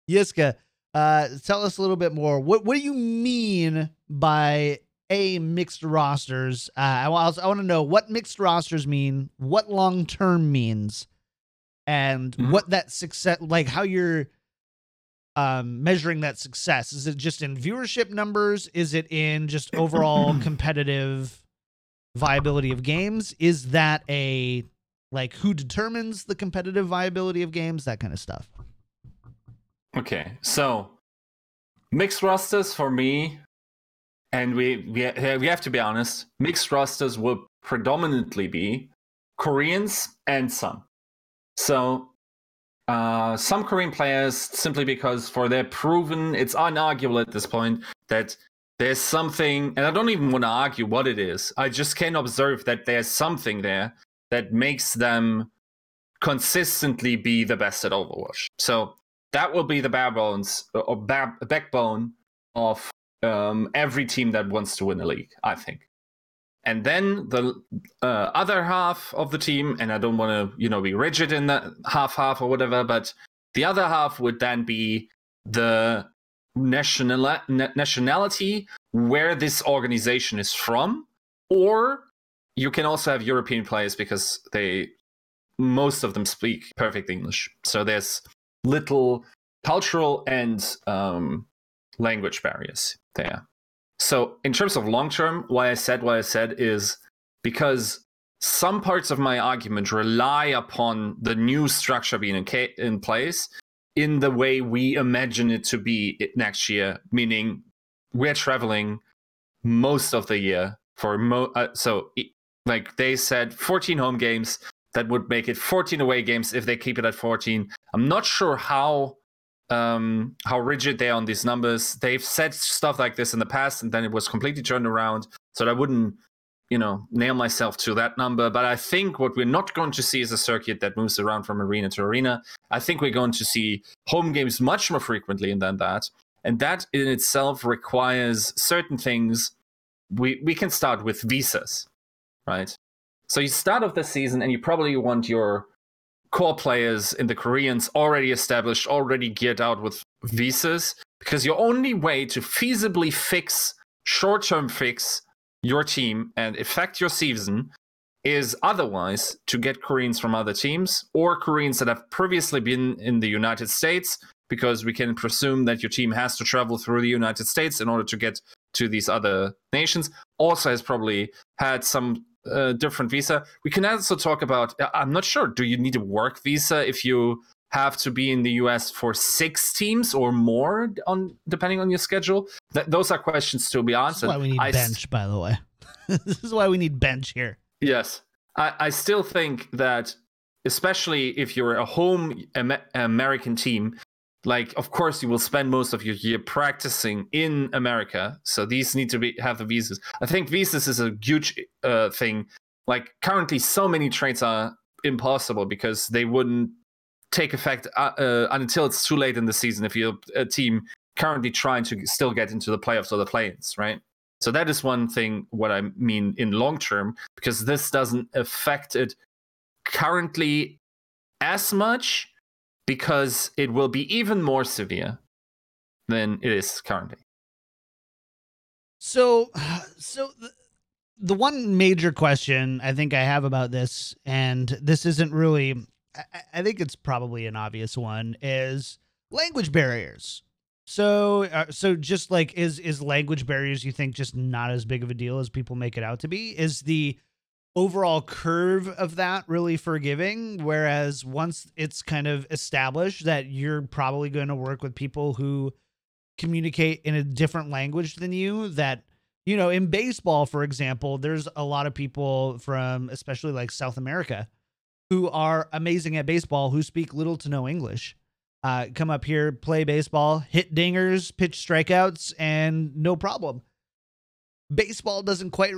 Yiska, uh, tell us a little bit more. What what do you mean by a mixed rosters? Uh, I, I want to know what mixed rosters mean, what long term means, and Mhm. what that success like how you're um measuring that success is it just in viewership numbers is it in just overall (clears throat) competitive viability of games is that a like who determines the competitive viability of games that kind of stuff Okay, so mixed rosters for me, and we we we have to be honest. Mixed rosters will predominantly be Koreans and some. So uh, some Korean players simply because for their proven, it's unarguable at this point that there's something, and I don't even want to argue what it is. I just can observe that there's something there that makes them consistently be the best at Overwatch. So that will be the bare bones or backbone of um, every team that wants to win a league, I think. And then the uh, other half of the team, and I don't want to, you know, be rigid in that half half or whatever, but the other half would then be the national nationality where this organization is from, or you can also have European players because they most of them speak perfect English. So there's little cultural and um, language barriers there. So, in terms of long term, why I said what I said is because some parts of my argument rely upon the new structure being in, ca- in place in the way we imagine it to be next year, meaning we're traveling most of the year for mo- uh, so like they said 14 home games that would make it 14 away games if they keep it at 14 i'm not sure how um how rigid they are on these numbers. They've said stuff like this in the past and then it was completely turned around. So i wouldn't you know nail myself to that number. But i think what we're not going to see is a circuit that moves around from arena to arena. I think we're going to see home games much more frequently than that. And that in itself requires certain things. We we can start with visas right so you start off the season and you probably want your core players in the Koreans already established, already geared out with visas, because your only way to feasibly fix, short term fix your team and affect your season is otherwise to get Koreans from other teams or Koreans that have previously been in the United States, because we can presume that your team has to travel through the United States in order to get to these other nations. Also, has probably had some uh, different visa. We can also talk about. uh, I'm not sure. Do you need a work visa if you have to be in the US for six teams or more, on depending on your schedule? Th- those are questions to be answered. why we need I s- bench, by the way. (laughs) this is why we need bench here. Yes, I, I still think that, especially if you're a home Am- American team, like of course you will spend most of your year practicing in America. So these need to be have the visas. I think visas is a huge uh, thing. Like currently, so many trades are impossible because they wouldn't take effect uh, uh, until it's too late in the season if you're a team currently trying to still get into the playoffs or the play-ins, right? So that is one thing what I mean in long term because this doesn't affect it currently as much because it will be even more severe than it is currently. So (sighs) so the, the one major question I think I have about this and this isn't really I, I think it's probably an obvious one is language barriers so, uh, so just like is is language barriers you think just not as big of a deal as people make it out to be? Is the overall curve of that really forgiving? Whereas once it's kind of established that you're probably going to work with people who communicate in a different language than you, that you know, in baseball, for example, there's a lot of people from especially like South America who are amazing at baseball who speak little to no English uh, come up here, play baseball, hit dingers, pitch strikeouts, and no problem. Baseball doesn't quite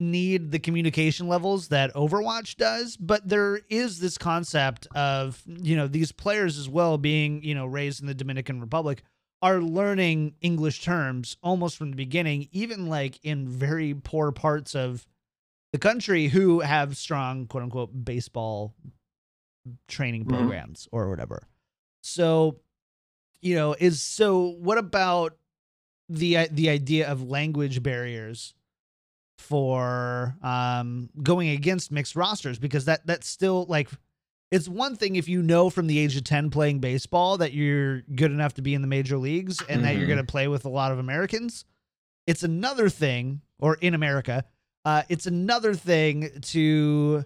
need the communication levels that Overwatch does, but there is this concept of, you know, these players as well being, you know, raised in the Dominican Republic are learning English terms almost from the beginning, even like in very poor parts of the country who have strong quote unquote baseball training mm-hmm. programs mm-hmm. or whatever. So, you know, is so what about the the idea of language barriers for um going against mixed rosters because that that's still like it's one thing if you know from the age of 10 playing baseball that you're good enough to be in the major leagues and mm-hmm. that you're going to mm-hmm. play with a lot of Americans. It's another thing or in America, uh it's another thing to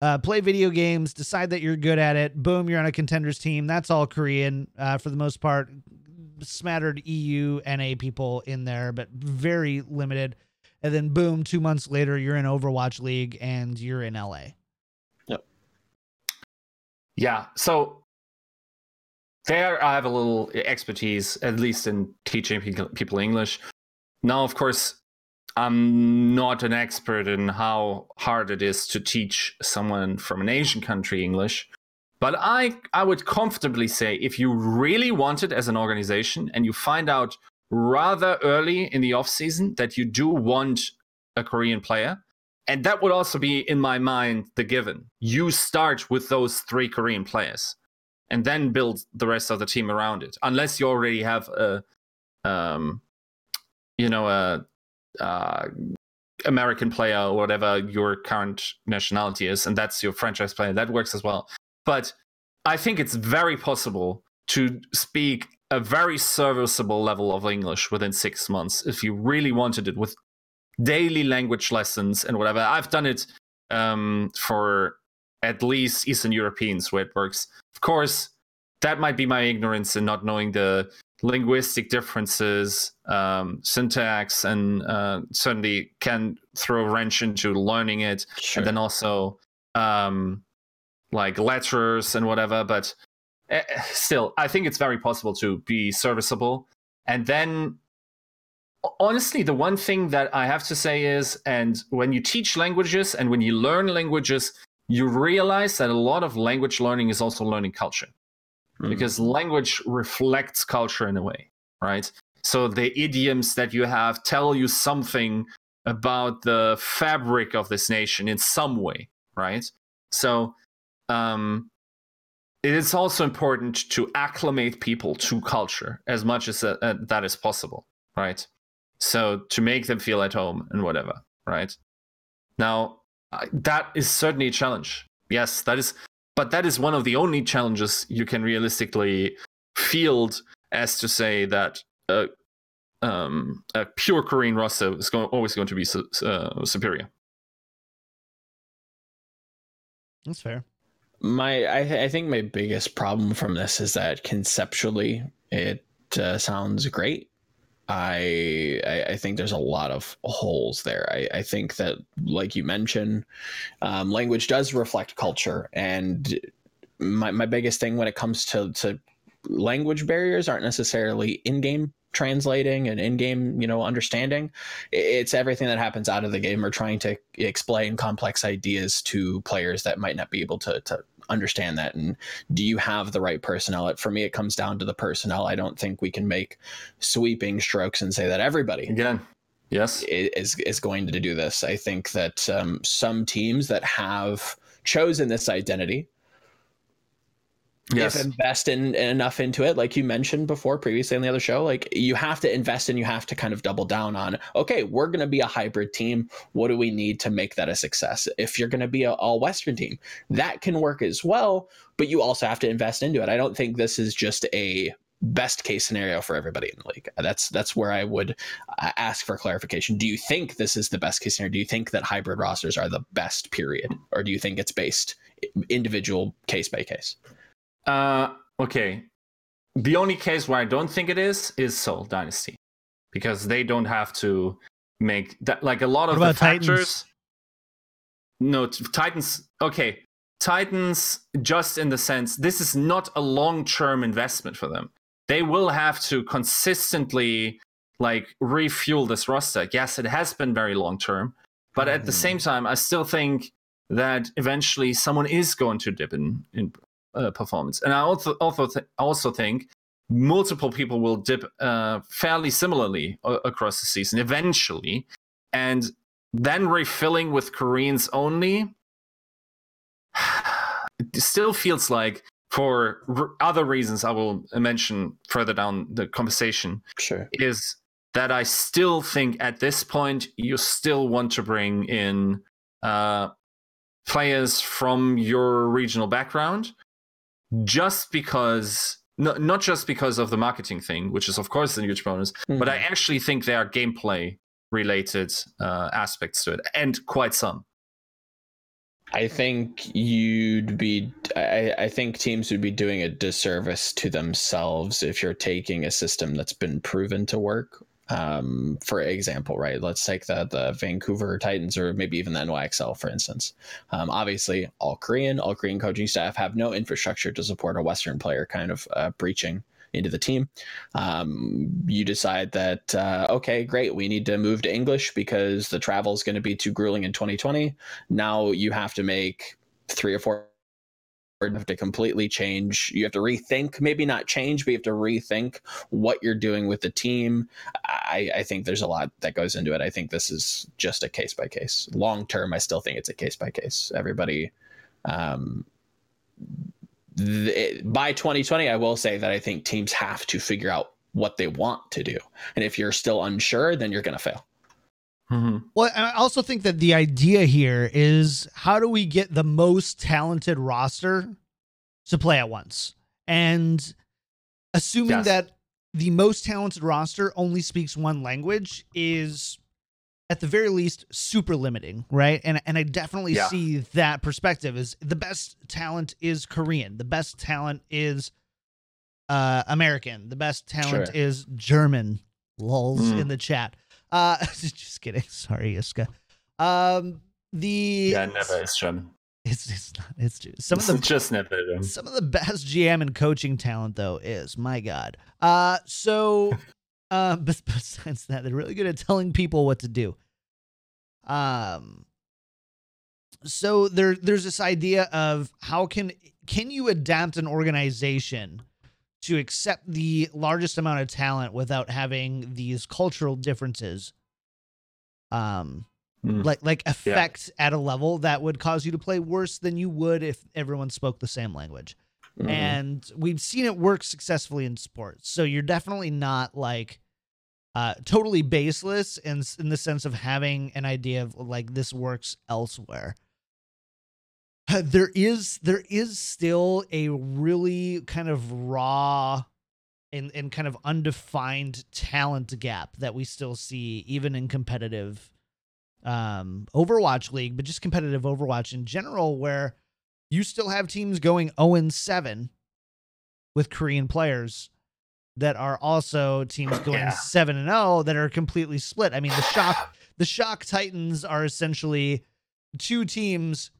uh, play video games, decide that you're good at it. Boom, you're on a contenders team. That's all Korean uh, for the most part. Smattered EU, NA people in there, but very limited. And then boom, two months later, you're in Overwatch League and you're in LA. Yep. Yeah. So there, I have a little expertise, at least in teaching people English. Now, of course, I'm not an expert in how hard it is to teach someone from an Asian country English, but I I would comfortably say if you really want it as an organization and you find out rather early in the off season that you do want a Korean player, and that would also be in my mind the given. You start with those three Korean players and then build the rest of the team around it, unless you already have a um, you know a uh, American player or whatever your current nationality is, and that's your franchise player. That works as well. But I think it's very possible to speak a very serviceable level of English within six months if you really wanted it with daily language lessons and whatever. I've done it um, for at least Eastern Europeans where it works. Of course, that might be my ignorance in not knowing the linguistic differences, um, syntax, and uh, certainly can throw a wrench into learning it. Sure. And then also um, like letters and whatever. But still, I think it's very possible to be serviceable. And then, honestly, the one thing that I have to say is, and when you teach languages and when you learn languages, you realize that a lot of language learning is also learning culture mm. because language reflects culture in a way, right? So the idioms that you have tell you something about the fabric of this nation in some way, right? So um, it is also important to acclimate people to culture as much as uh, uh, that is possible, right? So to make them feel at home and whatever, right? Now, that is certainly a challenge. Yes, that is but that is one of the only challenges you can realistically field as to say that uh, um, a pure Korean roster is going, always going to be su- uh, superior. That's fair. My, I, th- I, think my biggest problem from this is that conceptually it uh, sounds great, I, I, I think there's a lot of holes there. I, I think that, like you mentioned, um, language does reflect culture, and my, my biggest thing when it comes to to language barriers aren't necessarily in-game translating and in-game you know understanding it's everything that happens out of the game or trying to explain complex ideas to players that might not be able to, to understand that. And do you have the right personnel? For me it comes down to the personnel. I don't think we can make sweeping strokes and say that everybody Again, yes. is is going to do this. I think that um, some teams that have chosen this identity Yes. if invest in enough into it like you mentioned before previously on the other show like you have to invest and you have to kind of double down on okay we're going to be a hybrid team. What do we need to make that a success? If you're going to be a all western team that can work as well but you also have to invest into it. I don't think this is just a best case scenario for everybody in the league. That's that's where i would uh, ask for clarification. Do you think this is the best case scenario? Do you think that hybrid rosters are the best period? Or do you think it's based individual case by case Uh, okay. The only case where I don't think it is is Seoul Dynasty, because they don't have to make that. Like a lot of the about Titans? No, t- Titans. Okay, Titans. Just in the sense, this is not a long-term investment for them. They will have to consistently like refuel this roster. Yes, it has been very long-term, but at the Mhm. same time, I still think that eventually someone is going to dip in in uh, performance. And I also also th- also think multiple people will dip uh, fairly similarly a- across the season eventually, and then refilling with Koreans only. (sighs) It still feels like, for r- other reasons I will mention further down the conversation, sure is that I still think at this point you still want to bring in uh, players from your regional background, just because no, not just because of the marketing thing, which is of course a huge bonus, but I actually think there are gameplay related uh, aspects to it, and quite some. I think you'd be. I, I think teams would be doing a disservice to themselves if you're taking a system that's been proven to work. Um, for example, right? Let's take the the Vancouver Titans or maybe even the NYXL, for instance. Um, obviously, all Korean, all Korean coaching staff have no infrastructure to support a Western player kind of uh, breaching into the team. Um, you decide that uh, okay, great, we need to move to English because the travel is going to be too grueling in 2020 now you have to make three or four you have to completely change. You have to rethink maybe not change but you have to rethink what you're doing with the team. I, I think there's a lot that goes into it. I think this is just a case by case. Long term i still think it's a case by case. Everybody um, by 2020 i will say that i think teams have to figure out what they want to do. And if you're still unsure then you're going to fail Well, I also think that the idea here is how do we get the most talented roster to play at once? And assuming Yes. that the most talented roster only speaks one language is at the very least super limiting, right? And and I definitely Yeah. see that perspective is the best talent is Korean. The best talent is uh American. The best talent Sure. is German. Lols Mm. in the chat. Uh (laughs) just kidding. Sorry, Yiska. Um the Yeah, never is German. it's it's not it's just some of the (laughs) just never. German. some of the best GM and coaching talent though is my god. Uh so (laughs) uh bes- besides that they're really good at telling people what to do. Um so there there's this idea of how can can you adapt an organization to accept the largest amount of talent without having these cultural differences um Mm. like like affect at a level that would cause you to play worse than you would if everyone spoke the same language Mhm. and we've seen it work successfully in sports so you're definitely not like uh totally baseless in in the sense of having an idea of like this works elsewhere (sighs) there is there is still a really kind of raw and, and kind of undefined talent gap that we still see even in competitive um Overwatch League, but just competitive Overwatch in general, where you still have teams going 0 and 7 with Korean players that are also teams going Yeah. seven and zero that are completely split. I mean, the shock the shock Titans are essentially two teams.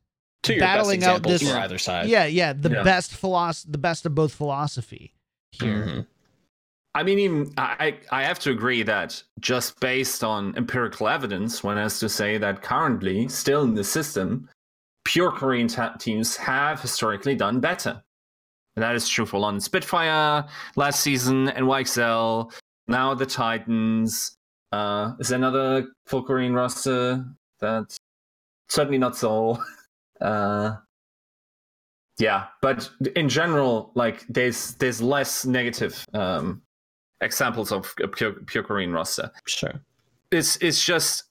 To your battling best out this- for either side. Yeah, yeah, the Yeah. best philosophy, the best of both philosophy here. Mhm. I mean, even I, I have to agree that just based on empirical evidence, one has to say that currently, still in the system, pure Korean ta- teams have historically done better. And that is true for London Spitfire last season, and NYXL, now the Titans. Uh, is there another full Korean roster that certainly not Seoul? (laughs) Uh, yeah, but in general, like there's there's less negative um, examples of pure, pure Korean roster. Sure. It's it's just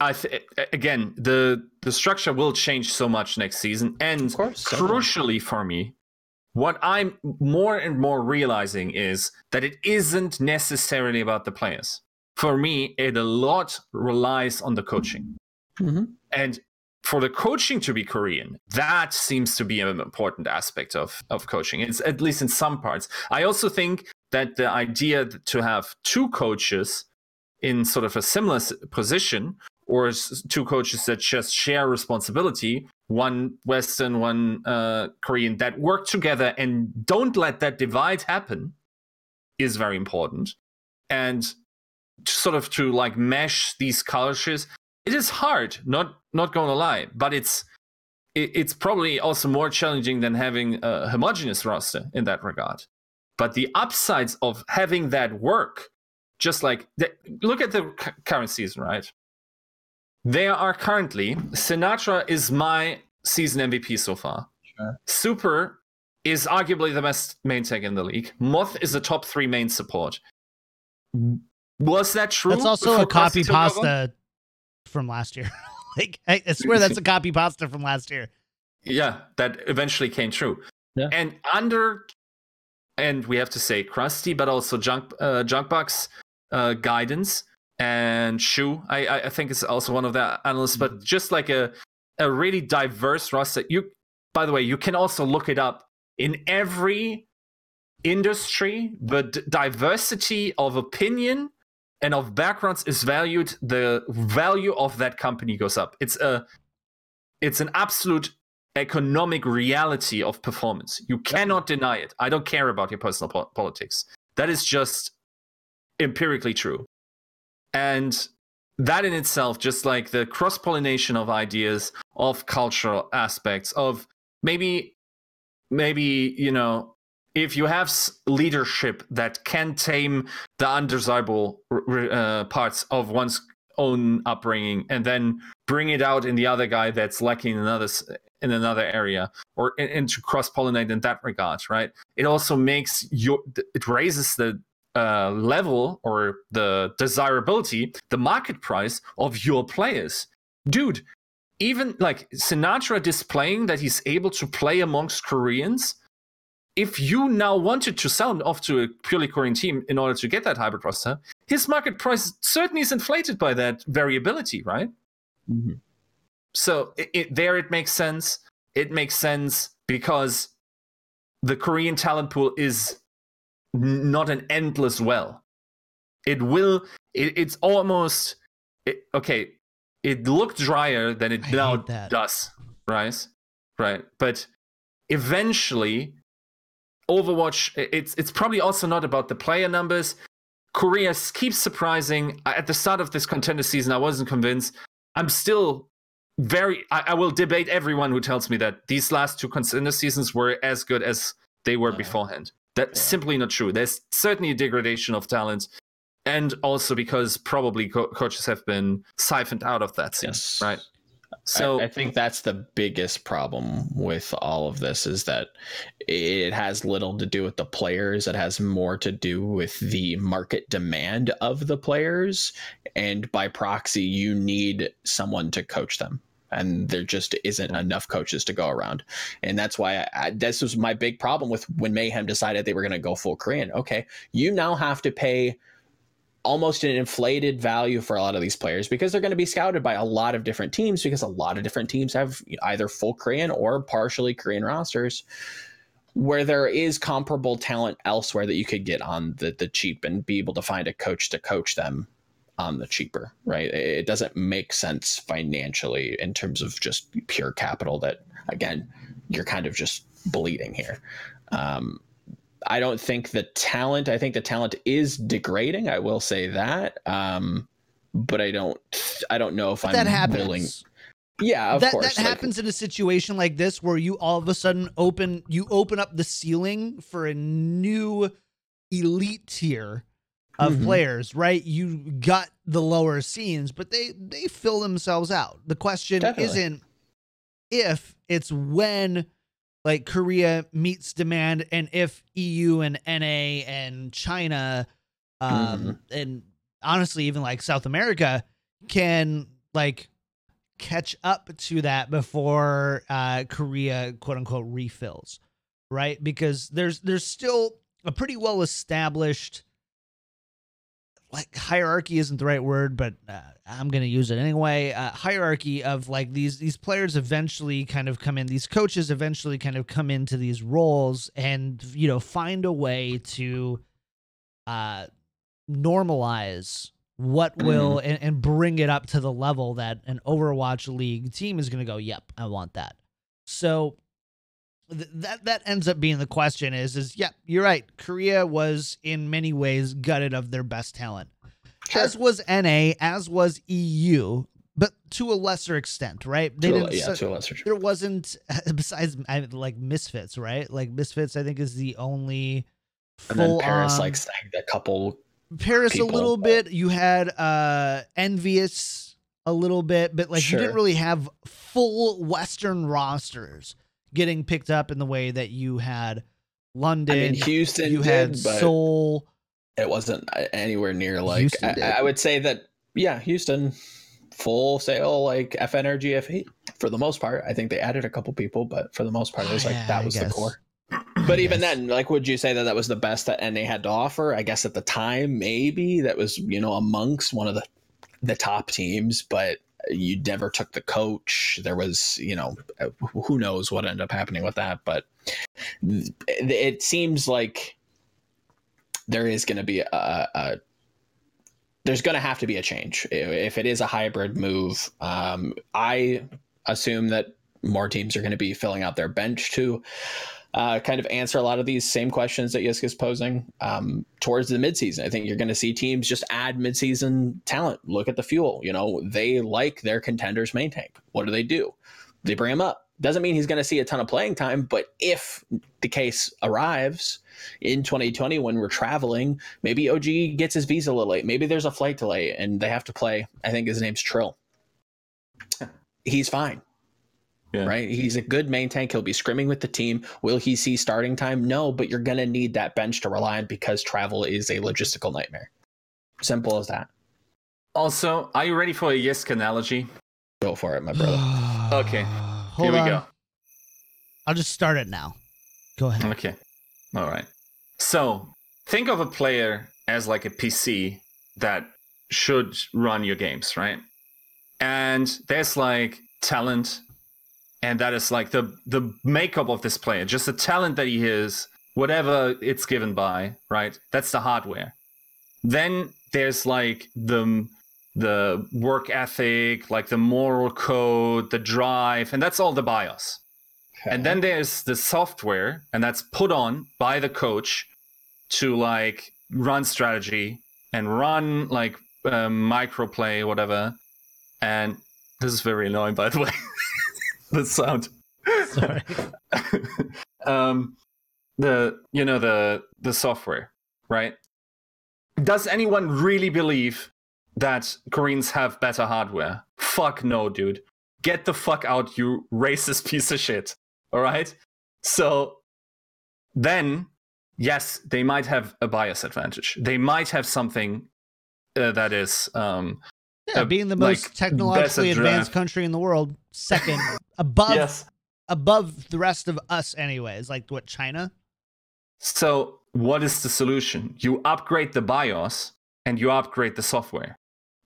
I th- again the the structure will change so much next season, and course. crucially for me, what I'm more and more realizing is that it isn't necessarily about the players. For me, it a lot relies on the coaching. Mhm. And for the coaching to be Korean, that seems to be an important aspect of, of coaching. It's at least in some parts. I also think that the idea to have two coaches in sort of a similar position or two coaches that just share responsibility one western one uh, korean that work together and don't let that divide happen is very important and sort of to like mesh these cultures it is hard not not gonna lie but it's it, it's probably also more challenging than having a homogeneous roster in that regard. But the upsides of having that work just like the, look at the cu- current season right? There are currently Sinatraa is my season mvp so far. Sure. super is arguably the best main tech in the league. Moth is a top three main support. Was that true? That's also a copy Crusty took over? pasta from last year. (laughs) like I, I swear that's a (laughs) copy pasta from last year. Yeah, that eventually came true. Yeah. And under, and we have to say Crusty, but also Junk uh, Junkbuck's uh, guidance and Shu. I, I I think is also one of the analysts, but just like a a really diverse roster. You, by the way, you can also look it up in every industry. The d- diversity of opinion and of backgrounds is valued. The value of that company goes up. It's a it's an absolute economic reality of performance. You cannot deny it. I don't care about your personal po- politics. That is just empirically true. And that in itself, just like the cross pollination of ideas, of cultural aspects, of maybe, maybe, you know, if you have leadership that can tame the undesirable uh, parts of one's own upbringing and then bring it out in the other guy that's lacking in another in another area or in, and to cross pollinate in that regard right? It also makes your it raises the uh, level or the desirability the market price of your players. Dude even like Sinatraa displaying that he's able to play amongst koreans if you now wanted to sell him off to a purely Korean team in order to get that hybrid roster, his market price certainly is inflated by that variability, right? Mhm. So it, it, there it makes sense. It makes sense because the Korean talent pool is n- not an endless well. It will. It, it's almost it, okay. It looked drier than it I now does, right? Right, but eventually, Overwatch. It's it's probably also not about the player numbers. Korea keeps surprising. At the start of this contender season, I wasn't convinced. I'm still very. I, I will debate everyone who tells me that these last two contender seasons were as good as they were Yeah. beforehand. That's Yeah. simply not true. There's certainly a degradation of talent, and also because probably co- coaches have been siphoned out of that scene, Yes. right? So I, I think that's the biggest problem with all of this is that it has little to do with the players. It has more to do with the market demand of the players, and by proxy, you need someone to coach them. And there just isn't enough coaches to go around, and that's why I, I, this was my big problem with when Mayhem decided they were going to go full Korean. Okay, you now have to pay almost an inflated value for a lot of these players because they're going to be scouted by a lot of different teams because a lot of different teams have either full Korean or partially Korean rosters. where there is comparable talent elsewhere that you could get on the the cheap and be able to find a coach to coach them on the cheaper, right? It doesn't make sense financially in terms of just pure capital that again, you're kind of just bleeding here. Um, I don't think the talent, I think the talent is degrading. I will say that. Um, but I don't, I don't know if But I'm that happens. willing. Yeah, of that, course. that like- happens in a situation like this where you all of a sudden open you open up the ceiling for a new elite tier of Mhm. players right you got the lower scenes but they they fill themselves out the question Definitely. isn't if it's when like korea meets demand and if eu and na and china um Mm-hmm. and honestly even like south america can like catch up to that before uh korea quote unquote refills right because there's there's still a pretty well established like hierarchy isn't the right word but uh, i'm gonna use it anyway. Uh, hierarchy of like these these players eventually kind of come in these coaches eventually kind of come into these roles and you know find a way to uh normalize what (clears throat) will and, and bring it up to the level that an overwatch league team is going to go yep i want that. So th- that that ends up being the question is is yep you're right korea was in many ways gutted of their best talent Sure. as was na as was eu but to a lesser extent right they To didn't yeah, so- to a lesser extent. there wasn't (laughs) besides I, like misfits right like misfits i think is the only And then Paris on- like snagged a couple. Paris people, a little bit. You had uh EnVyUs a little bit, but like you didn't really have full Western rosters getting picked up in the way that you had I London. mean, Houston you did, had but Seoul. it wasn't uh, anywhere near like. I. I would say that yeah, Houston full sale like FNRGFE for the most part. I think they added a couple people, but for the most part, it was like Yeah, that was the guess. core. I But even guess. then, like, would you say that that was the best that NA had to offer? I guess at the time, maybe that was you know amongst one of the the top teams, but you never took the coach. There was you know who knows what ended up happening with that, but it, seems like there is going to be a, a there's going to have to be a change if it is a hybrid move. Um, I assume that more teams are going to be filling out their bench to uh, kind of answer a lot of these same questions that Yisk is posing um, towards the midseason. I think you're going to see teams just add midseason talent. Look at the fuel. You know, they like their contenders main tank. What do they do? They bring him up. Doesn't mean he's going to see a ton of playing time, but if the case arrives in 2020 when we're traveling, maybe OG gets his visa a little late. Maybe there's a flight delay and they have to play. I think his name's Trill. He's fine. Yeah. Right? He's a good main tank. He'll be scrimming with the team. Will he see starting time? No, but you're going to need that bench to rely on because travel is a logistical nightmare. Simple as that. Also, are you ready for a Yisk analogy? Go for it, my brother. (sighs) Okay, Hold Here we on. go. I'll just start it now. Go ahead. Okay. All right. So think of a player as like a PC that should run your games, right? And there's like talent, and that is like the the makeup of this player, just the talent that he is, whatever it's given by, right? That's the hardware. Then there's like the the work ethic, like the moral code, the drive, and that's all the BIOS. And then there's the software, and that's put on by the coach to like run strategy and run like um, microplay, whatever. And this is very annoying, by the way. (laughs) (laughs) the sound. Sorry. (laughs) um, the you know the the software, right? Does anyone really believe that Koreans have better hardware? Fuck no, dude. Get the fuck out, you racist (laughs) piece of shit. All right. So then, yes, they might have a bias advantage. They might have something uh, that is um, Yeah, being the like, most technologically advanced country in the world, second above above the rest of us, anyways. Like what China? So, what is the solution? You upgrade the BIOS and you upgrade the software,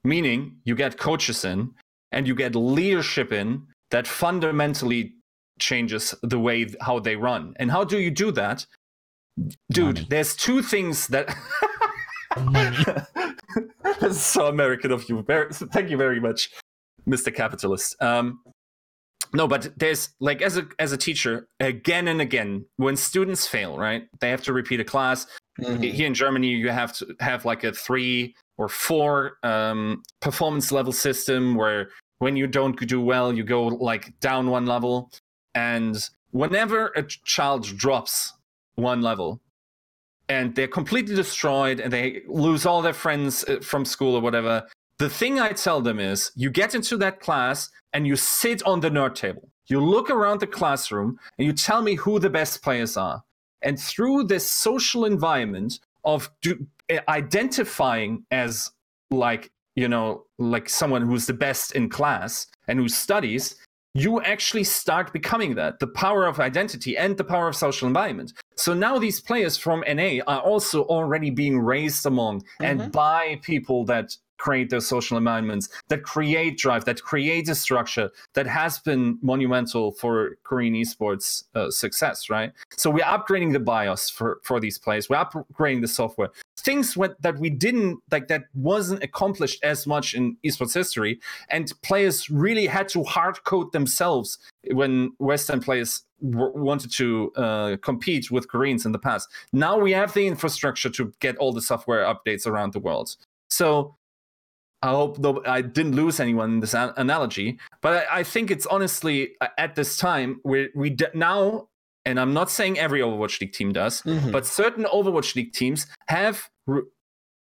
meaning you get coaches in and you get leadership in that fundamentally changes the way how they run. And how do you do that? Dude, Money. there's two things that. (laughs) this (laughs) is so American of you. Very, thank you very much, Mr. Capitalist. Um, no, but there's like as a as a teacher, again and again, when students fail, right? They have to repeat a class. Mhm. Here in Germany, you have to have like a three or four um, performance level system where when you don't do well, you go like down one level. And whenever a child drops one level and they're completely destroyed and they lose all their friends uh, from school or whatever, the thing I tell them is you get into that class and you sit on the nerd table. You look around the classroom and you tell me who the best players are. And through this social environment of do, uh, identifying as like, you know, like someone who's the best in class and who studies, you actually start becoming that the power of identity and the power of social environment. So now these players from NA are also already being raised among and Mhm. by people that create those social environments, that create drive, that create a structure that has been monumental for Korean esports uh, success, right? So we're upgrading the BIOS for, for these players. We're upgrading the software. Things went, that we didn't like that wasn't accomplished as much in esports history, and players really had to hard code themselves when Western players w- wanted to uh, compete with Koreans in the past. Now we have the infrastructure to get all the software updates around the world. So I hope though I didn't lose anyone in this an- analogy, but I, I think it's honestly uh, at this time we we d- now, and I'm not saying every Overwatch League team does, Mhm. but certain Overwatch League teams have re-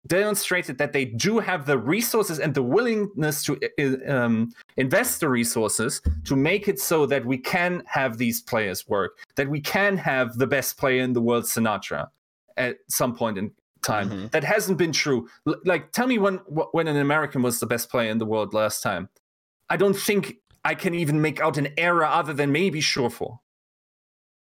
demonstrated that they do have the resources and the willingness to um, invest the resources to make it so that we can have these players work, that we can have the best player in the world, Sinatraa, at some point in time. Mhm. That hasn't been true. L- like, tell me when when an American was the best player in the world last time. I don't think I can even make out an era other than maybe Surefour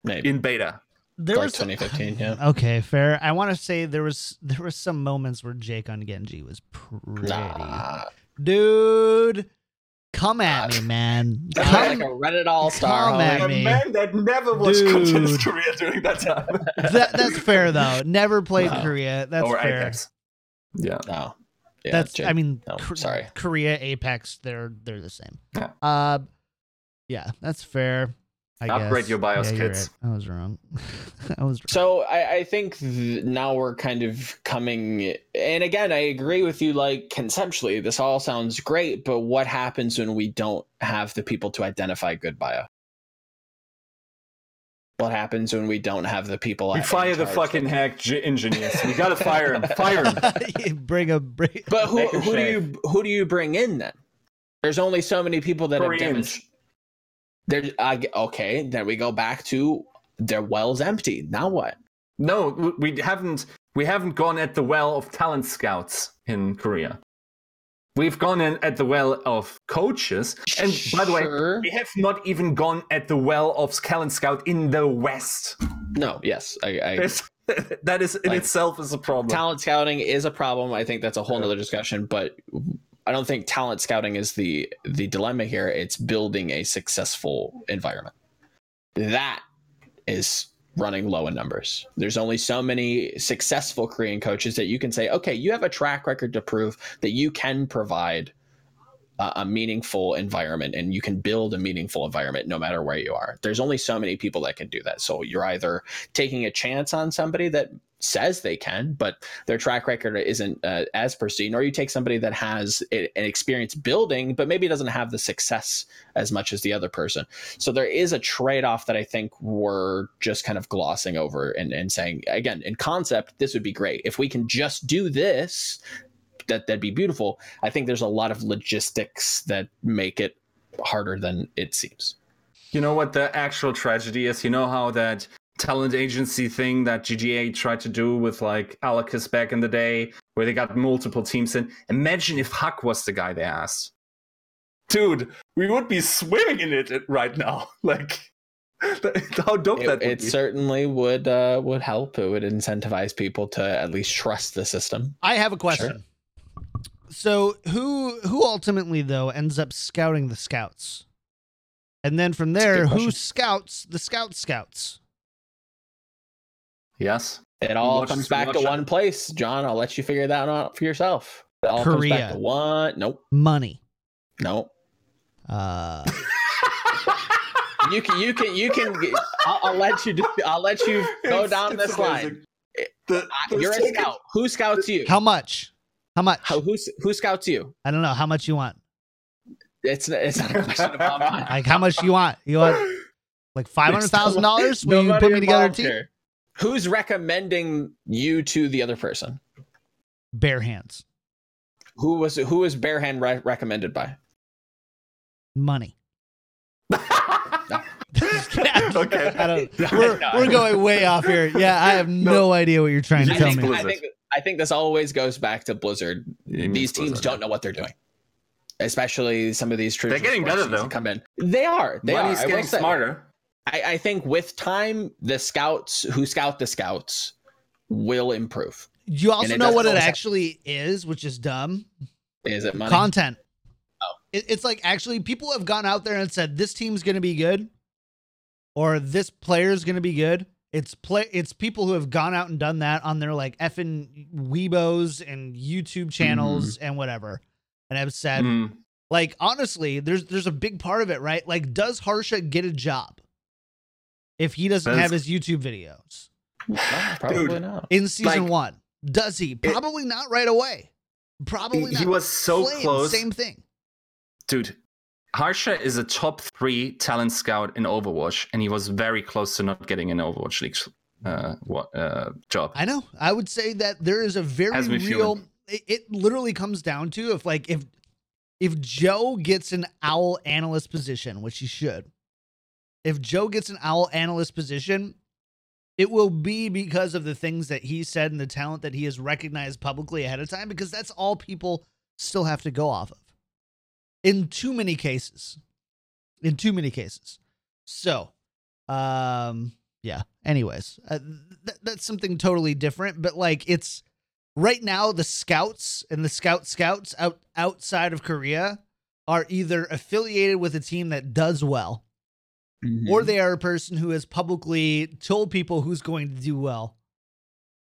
Maybe. in beta. There like was 2015, yeah. (laughs) Okay, fair. I want to say there was there was some moments where Jake on Genji was pretty. Nah. Dude, come at me, man. (laughs) Come- like a Reddit all star. come at A me. man that never was good in his Dude. career during that time. (laughs) that, that's fair though. Never played No. Korea. That's or fair. Apex. Yeah. No. Yeah, that's Jake. I mean, no, Kor- sorry. Korea, Apex, they're they're the same. Yeah. Uh, yeah, that's fair. I Upgrade guess. your BIOS yeah, you're kits. right. I was wrong. (laughs) I was wrong. So I, I think th- now we're kind of coming, and again, I agree with you. Like conceptually, this all sounds great, but what happens when we don't have the people to identify good bio? What happens when we don't have the people? We fire the fucking that- hack j- engineers. We gotta fire him. (laughs) Fire him. bring a bring. But who, who do you who do you bring in then? There's only so many people that have Koreans. demonstrated. There, I okay, then we go back to their well's empty. Now what? No, we haven't. We haven't gone at the well of talent scouts in Korea. We've gone in at the well of coaches, and by the way, we have not even gone at the well of talent scout in the West. no, yes, I, I (laughs) that is in Like, itself is a problem. talent scouting is a problem. I think that's a whole other discussion, but I don't think talent scouting is the the dilemma here. It's building a successful environment. That is running low in numbers. There's only so many successful Korean coaches that you can say, okay, you have a track record to prove that you can provide a, meaningful environment and you can build a meaningful environment no matter where you are. There's only so many people that can do that. So you're either taking a chance on somebody that says they can, but their track record isn't uh, as pristine, or you take somebody that has a- an experience building, but maybe doesn't have the success as much as the other person. So there is a trade off that I think we're just kind of glossing over and, and saying, again, in concept, this would be great. If we can just do this, that, that'd be beautiful. I think there's a lot of logistics that make it harder than it seems. You know what the actual tragedy is? You know how that talent agency thing that GGA tried to do with like Alakis back in the day, where they got multiple teams in? Imagine if Huck was the guy they asked. Dude, we would be swimming in it right now. (laughs) Like, (laughs) how dope It, that would it be. certainly would uh, would help. It would incentivize people to at least trust the system. I have a question. So who who ultimately though ends up scouting the scouts? And then from there, who question. scouts the scout scouts? Yes. It all Watch- comes back to watch one place, John. I'll let you figure that out for yourself. It all comes Korea. back to one. Nope. Money. Nope. Uh, (laughs) You can. You can. You can. I'll, I'll let you. Do, I'll let you go It's- down it's this line. The- I- the You're a scout. Who scouts you? how much? How much? How, who who scouts you? I don't know. How much you want? It's it's not a question about money. Like how much you want? You want like five hundred thousand dollars? Will you put me together a team? here. Who's recommending you to the other person? Bare hands. Who was who was Barehand re- recommended by? Money. (laughs) okay. (laughs) I don't. We're, we're going way off here. Yeah, I have no, idea what you're trying to I tell think, me. I think I think this always goes back to Blizzard. It means These teams Blizzard, don't know what they're doing. Especially some of these They're getting better, teams that though. Come in, they are. They Money's are. I will getting say. smarter. I, I think with time, the scouts who scout the scouts will improve. You also know what it always have- actually is, which is dumb. Is it money? Content. Oh. It, it's like actually people have gone out there and said this team's going to be good, or this player's going to be good. It's play. It's people who have gone out and done that on their like effing Weebos and YouTube channels and whatever, and have said Mm. like honestly, there's there's a big part of it, right? Like, does Harsha get a job if he doesn't That's- have his YouTube videos No, probably Dude. not. in season Like- one? Does he? Probably not right away. Probably He, not. he was so Flame, close. Same thing. Dude, Harsha is a top three talent scout in Overwatch, and he was very close to not getting an Overwatch League uh, what, uh, job. I know. I would say that there is a very real. It, it literally comes down to if like if if Joe gets an owl analyst position, which he should. If Joe gets an owl analyst position, it will be because of the things that he said and the talent that he has recognized publicly ahead of time, because that's all people still have to go off of. In too many cases. In too many cases. So, um, yeah. Anyways, uh, th- that's something totally different, but like it's right now the scouts and the scout scouts out outside of Korea are either affiliated with a team that does well Mm-hmm. or they are a person who has publicly told people who's going to do well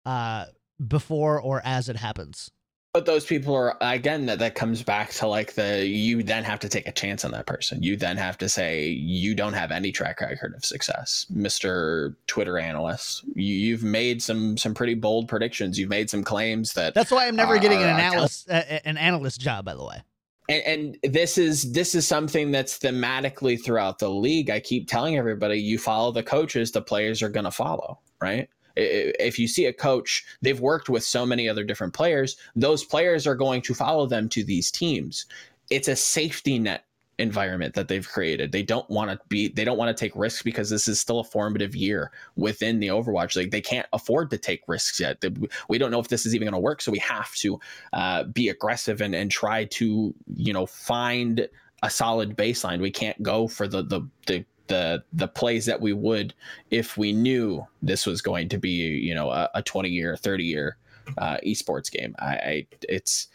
uh before or as it happens. But those people are again that that comes back to like the you then have to take a chance on that person. You then have to say you don't have any track record of success, Mister Twitter analyst. You, you've made some some pretty bold predictions. You've made some claims that That's why I'm never getting an Uh, analyst uh, an analyst job by the way. and, and this is this is something that's thematically throughout the league. I keep telling everybody, you follow the coaches, the players are going to follow, right? If you see a coach, they've worked with so many other different players. Those players are going to follow them to these teams. It's a safety net environment that they've created. They don't want to be they don't want to take risks because this is still a formative year within the Overwatch League. They can't afford to take risks yet. We don't know if this is even going to work, so we have to uh, be aggressive and, and try to you know find a solid baseline. We can't go for the the the the, the plays that we would if we knew this was going to be you know a, a 20 year 30 year uh, esports game I, I it's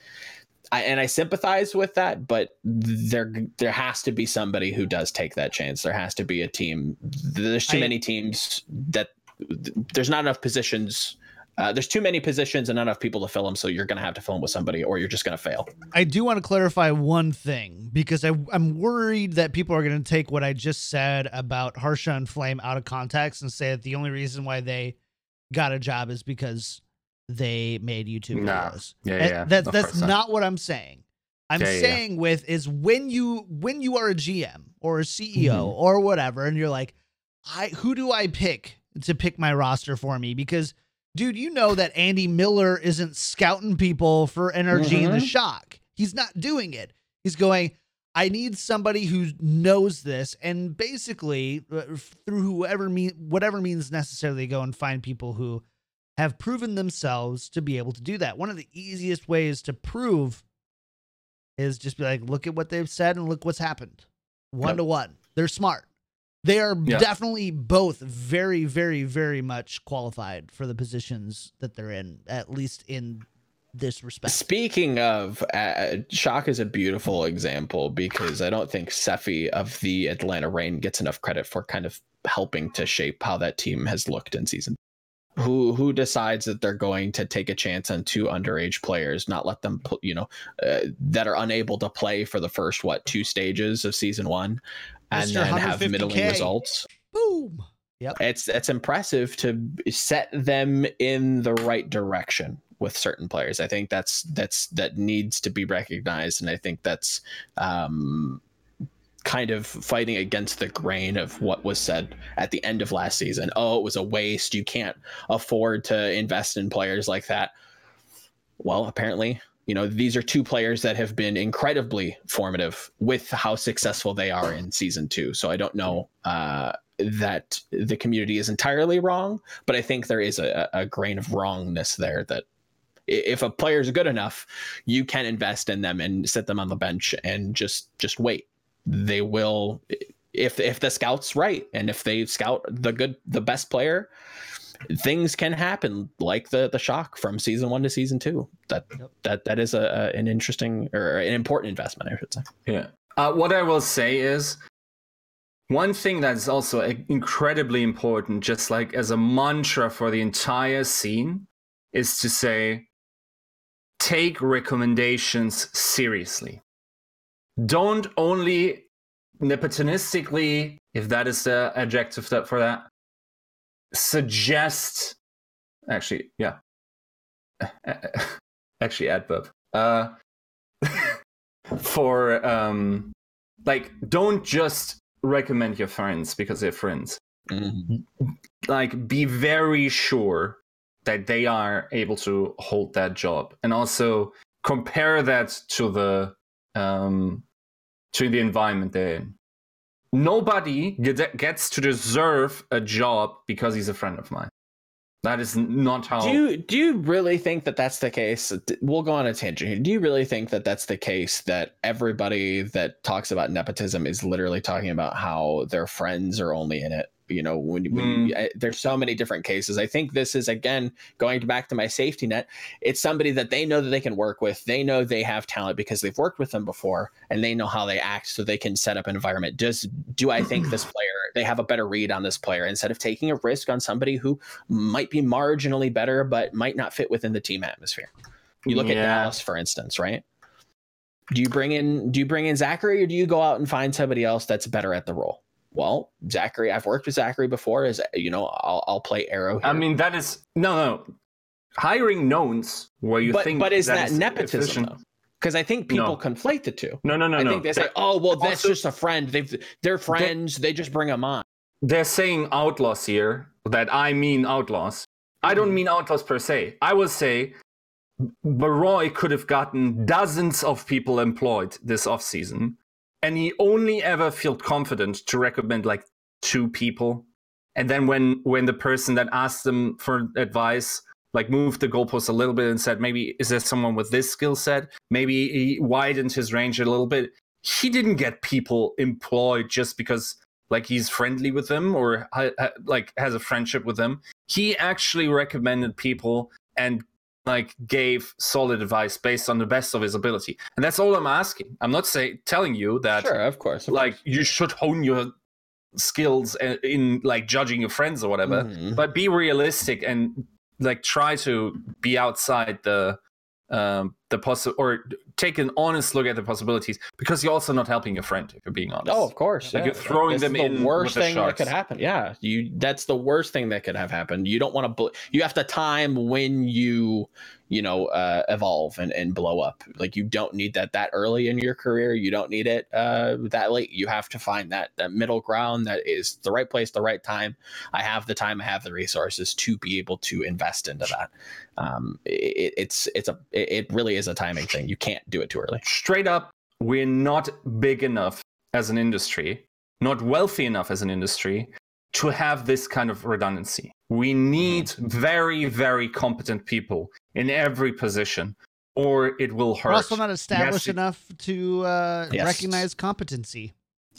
I, and I sympathize with that, but there there has to be somebody who does take that chance. There has to be a team. There's too I- many teams that there's not enough positions. Uh, there's too many positions and not enough people to fill them. So you're going to have to fill them with somebody, or you're just going to fail. I do want to clarify one thing because I, I'm worried that people are going to take what I just said about Harsha and Flame out of context and say that the only reason why they got a job is because they made YouTube Nah. videos. Yeah, yeah. That's of that's not what I'm saying. I'm Yeah, yeah, yeah. saying with is when you when you are a GM or a CEO Mm-hmm. or whatever, and you're like, I who do I pick to pick my roster for me? Because dude, you know that Andy Miller isn't scouting people for NRG in the shock. He's not doing it. He's going, I need somebody who knows this, and basically uh, through whoever mean whatever means necessarily go and find people who have proven themselves to be able to do that. One of the easiest ways to prove is just be like, look at what they've said and look what's happened. One Yep. to one. They're smart. They are Yeah. definitely both very, very, very much qualified for the positions that they're in, at least in this respect. Speaking of, uh, Shock is a beautiful example because I don't think Seffi of the Atlanta Reign gets enough credit for kind of helping to shape how that team has looked in season. Who who decides that they're going to take a chance on two underage players, not let them, pl- you know, uh, that are unable to play for the first what two stages of season one, and Mr. then have 150K. middling results Boom. Yep. It's it's impressive to set them in the right direction with certain players. I think that's that's that needs to be recognized, and I think that's um, kind of fighting against the grain of what was said at the end of last season. Oh, it was a waste. You can't afford to invest in players like that. Well, apparently. You know, these are two players that have been incredibly formative with how successful they are in season two. So I don't know uh, that the community is entirely wrong, but I think there is a, a grain of wrongness there that if a player is good enough, you can invest in them and sit them on the bench and just just wait. They will if if the scout's right and if they scout the good the best player, things can happen like the the shock from season one to season two. That Yep. that that is a, a an interesting or an important investment, I should say. Yeah. Uh, what I will say is one thing that's also incredibly important, just like as a mantra for the entire scene, is to say take recommendations seriously. Don't only nepotistically, if that is the adjective that for that, suggest. Actually, yeah. (laughs) Actually, adverb. Uh, (laughs) for um like don't just recommend your friends because they're friends like be very sure that they are able to hold that job and also compare that to the um to the environment they're in nobody get- gets to deserve a job because he's a friend of mine that is not how Do you do you really think that that's the case? We'll go on a tangent here. Do you really think that that's the case that everybody that talks about nepotism is literally talking about how their friends are only in it? You know, when, when you, I, there's so many different cases. I think this is again going back to my safety net. It's somebody that they know that they can work with. They know they have talent because they've worked with them before, and they know how they act, so they can set up an environment. Does do I think this player they have a better read on this player instead of taking a risk on somebody who might be marginally better but might not fit within the team atmosphere. You look at Dallas, for instance, right? Do you bring in do you bring in Zachary or do you go out and find somebody else that's better at the role? Well, Zachary, I've worked with Zachary before. As you know, I'll, I'll play arrow. Here. I mean, that is no, no. Hiring knowns where you but think, but is that, is nepotism? Because I think people No. conflate the two. No, no, no, I no. think they say, They're- "Oh, well, that's also- just a friend. They've they're friends. They just bring them on." They're saying outlaws here. That I mean outlaws. I don't Mm-hmm. mean outlaws per se. I will say, Baroy could have gotten dozens of people employed this off season, and he only ever felt confident to recommend like two people. And then when when the person that asked them for advice like moved the goalpost a little bit and said maybe is there someone with this skill set? Maybe he widened his range a little bit. He didn't get people employed just because like he's friendly with them or like has a friendship with them. He actually recommended people and like gave solid advice based on the best of his ability and that's all i'm asking i'm not say telling you that Sure, of course. of like you should hone your skills in, in like judging your friends or whatever Mhm. but be realistic and like try to be outside the um the possi or take an honest look at the possibilities because you're also not helping your friend if you're being honest Oh, of course. Like yeah. you're throwing That's them the in worst the thing that could happen. Yeah, you. That's the worst thing that could have happened. You don't want to. Bl- you have to time when you, you know, uh, evolve and, and blow up. Like you don't need that that early in your career. You don't need it uh, that late. You have to find that that middle ground that is the right place, the right time. I have the time. I have the resources to be able to invest into that. Um, it, it's it's a it really is a timing thing. You can't do it too early. straight up we're not big enough as an industry not wealthy enough as an industry to have this kind of redundancy we need very very competent people in every position or it will hurt We're also not established Yes, enough to uh, Yes. recognize competency.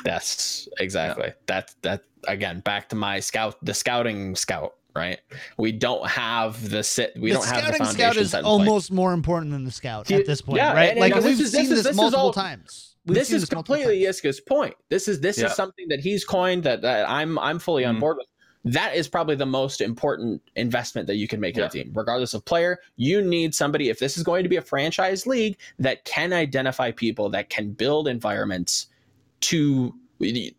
Yes, exactly. That that again back to my scout the scouting scout right? We don't have the sit. We the don't have the scouting foundation scout is set in place. almost more important than the scout at this point, yeah, right? and- like and we've this seen is- this, this is multiple all- times. We've this is multiple completely times. Yiska's point. This is this Yeah. is something that he's coined that, that I'm I'm fully on Mhm. board with. That is probably the most important investment that you can make in a team, regardless of player. You need somebody if this is going to be a franchise league that can identify people that can build environments to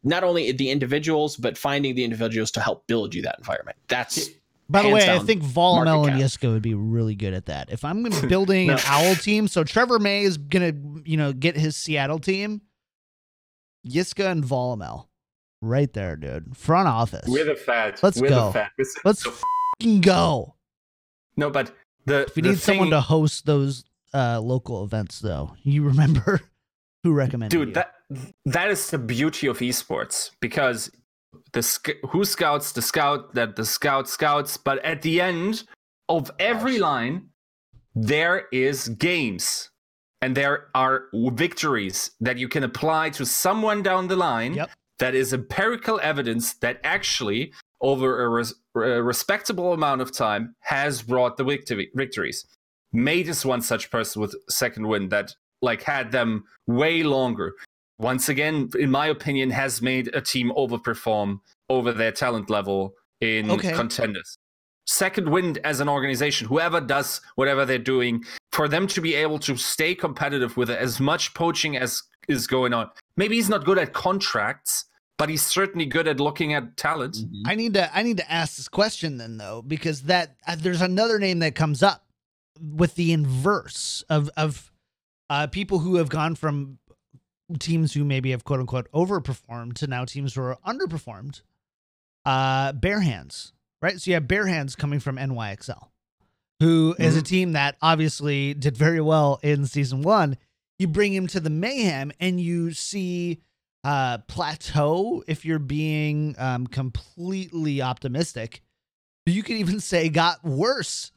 not only the individuals but finding the individuals to help build you that environment. That's By the way, I think Volamel and cap. Yiska would be really good at that. If I'm gonna be (laughs) building an owl team, so Trevor May is gonna, you know, get his Seattle team. Yiska and Volamel, right there, dude. Front office. We're the fat. Let's We're go. The fat. Let's so- fucking go. no, but the If you the need someone thing- to host those uh, local events, though, you remember who recommended dude you. that that is the beauty of esports because the sc- who scouts the scout that the scout scouts but at the end of every line there is games and there are victories that you can apply to someone down the line Yep. that is empirical evidence that actually over a, res- a respectable amount of time has brought the victory- victories made is one such person with Second Wind that like had them way longer. Once again, in my opinion, has made a team overperform over their talent level in Okay. contenders. Second wind as an organization, whoever does whatever they're doing, for them to be able to stay competitive with as much poaching as is going on. Maybe he's not good at contracts, but he's certainly good at looking at talent. I need to I need to ask this question then though because that uh, there's another name that comes up with the inverse of of uh, people who have gone from teams who maybe have quote unquote overperformed to now teams who are underperformed. Uh, Bare Hands, right? So you have Bare Hands coming from NYXL, who is a team that obviously did very well in season one. You bring him to the mayhem and you see uh, plateau if you're being um, completely optimistic. You could even say got worse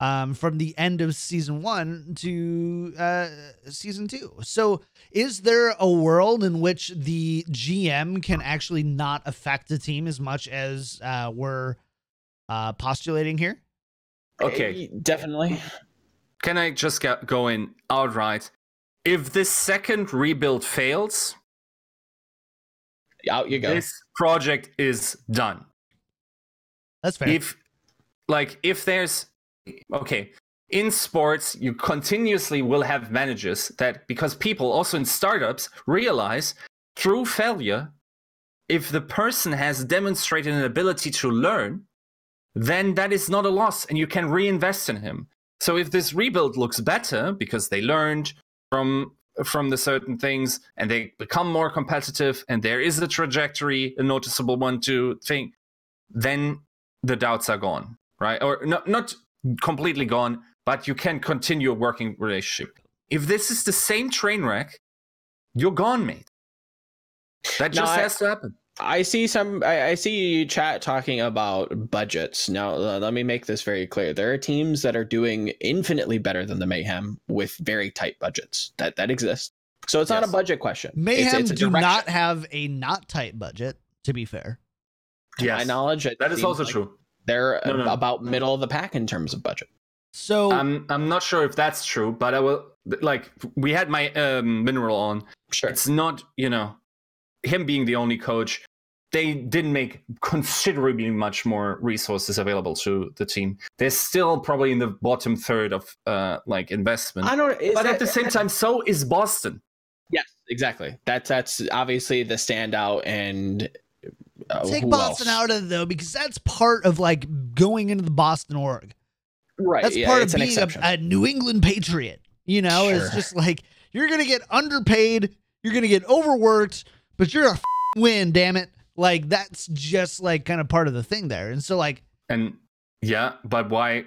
um, from the end of season one to uh, season two. So, is there a world in which the GM can actually not affect the team as much as uh, we're uh, postulating here? Okay. Definitely. Can I just get, going in outright? If this second rebuild fails, Out you go. this project is done. That's fair. If like if there's okay, in sports you continuously will have managers that because people also in startups realize through failure if the person has demonstrated an ability to learn, then that is not a loss and you can reinvest in him. So if this rebuild looks better because they learned from from the certain things and they become more competitive and there is a trajectory, a noticeable one to think, then the doubts are gone, right? Or not not completely gone, but you can continue a working relationship. If this is the same train wreck, you're gone, mate. That just I- has to happen. I see some. I, I see chat talking about budgets. Now, uh, let me make this very clear. There are teams that are doing infinitely better than the Mayhem with very tight budgets. That that exists. So it's not a budget question. Mayhem it's a do not have a not tight budget, to be fair. To my knowledge, That is also like true. They're No, no, no. about middle of the pack in terms of budget. So I'm I'm not sure if that's true, but I will like we had my um, mineral on. Sure. It's not, you know, him being the only coach. They didn't make considerably much more resources available to the team. They're still probably in the bottom third of uh like investment. I don't. But that- at the same time, so is Boston. yes, exactly. That's that's obviously the standout and. Uh, take Boston else? out of it though, because that's part of like going into the Boston org. Right. That's yeah, part of being a, a New England Patriot. You know, it's just like you're gonna get underpaid, you're gonna get overworked, but you're a f- win, damn it. Like that's just like kind of part of the thing there. And so like And yeah, but why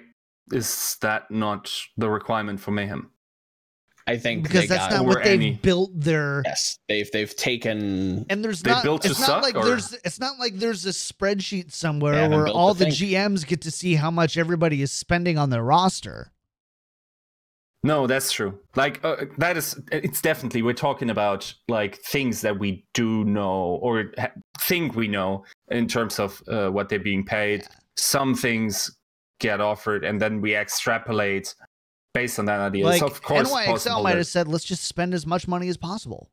is that not the requirement for Mayhem? I think because they that's got, not what they've any- built their yes. They've they've taken and there's not built it's not suck, like or- there's it's not like there's a spreadsheet somewhere where all the the. GMs get to see how much everybody is spending on their roster. No, that's true. Like uh, that is it's definitely we're talking about like things that we do know or ha- think we know in terms of uh, what they're being paid some things get offered, and then we extrapolate based on that idea. Like it's of course NYXL might have said, let's just spend as much money as possible.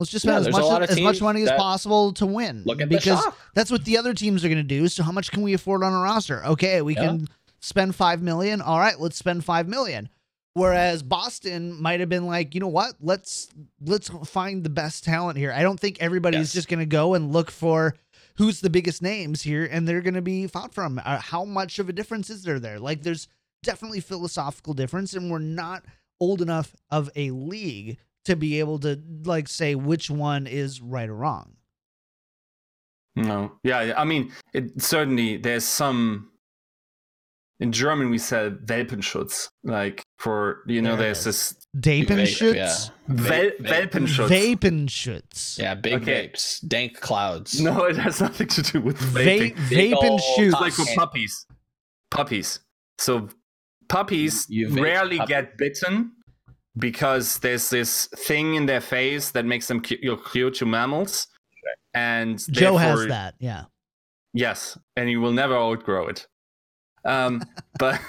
Let's just Yeah, spend as much as much money as possible to win. Look at because that's what the other teams are going to do. So how much can we afford on a roster? Okay, we Yeah. can spend five million. All right, let's spend five million. Whereas Boston might have been like, you know what? Let's let's find the best talent here. I don't think everybody's Yes. just going to go and look for who's the biggest names here, and they're going to be fought from. Uh, how much of a difference is there there? Like, there's definitely philosophical difference, and we're not old enough of a league to be able to like say which one is right or wrong. No. Yeah, I mean, it certainly there's some. In German, we said Welpenschutz. Like for you know, There there's is. this Dapenschutz, Yeah. Wel- Vape- Welpenschutz. Vapenschutz, Yeah, big Okay. vapes, dank clouds. No, it has nothing to do with Va- vaping. Big ol' Vapenschutz. It's like for puppies. Puppies. So puppies You vape rarely puppy. get bitten because there's this thing in their face that makes them cu- you cute to mammals. And Joe has that. Yeah. Yes, and you will never outgrow it. Um, (laughs) but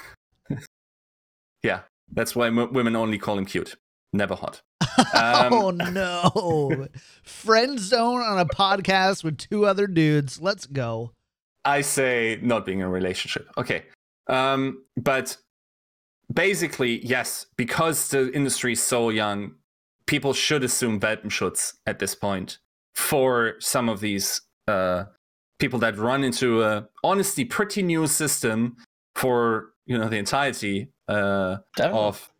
(laughs) yeah, that's why m- women only call him cute, never hot. (laughs) Um, oh no. Friend zone on a podcast with two other dudes. Let's go. I say not being in a relationship. Okay. Um, but basically, yes, because the industry is so young, people should assume Welpenschutz at this point for some of these uh, people that run into a honestly pretty new system for you know the entirety uh, of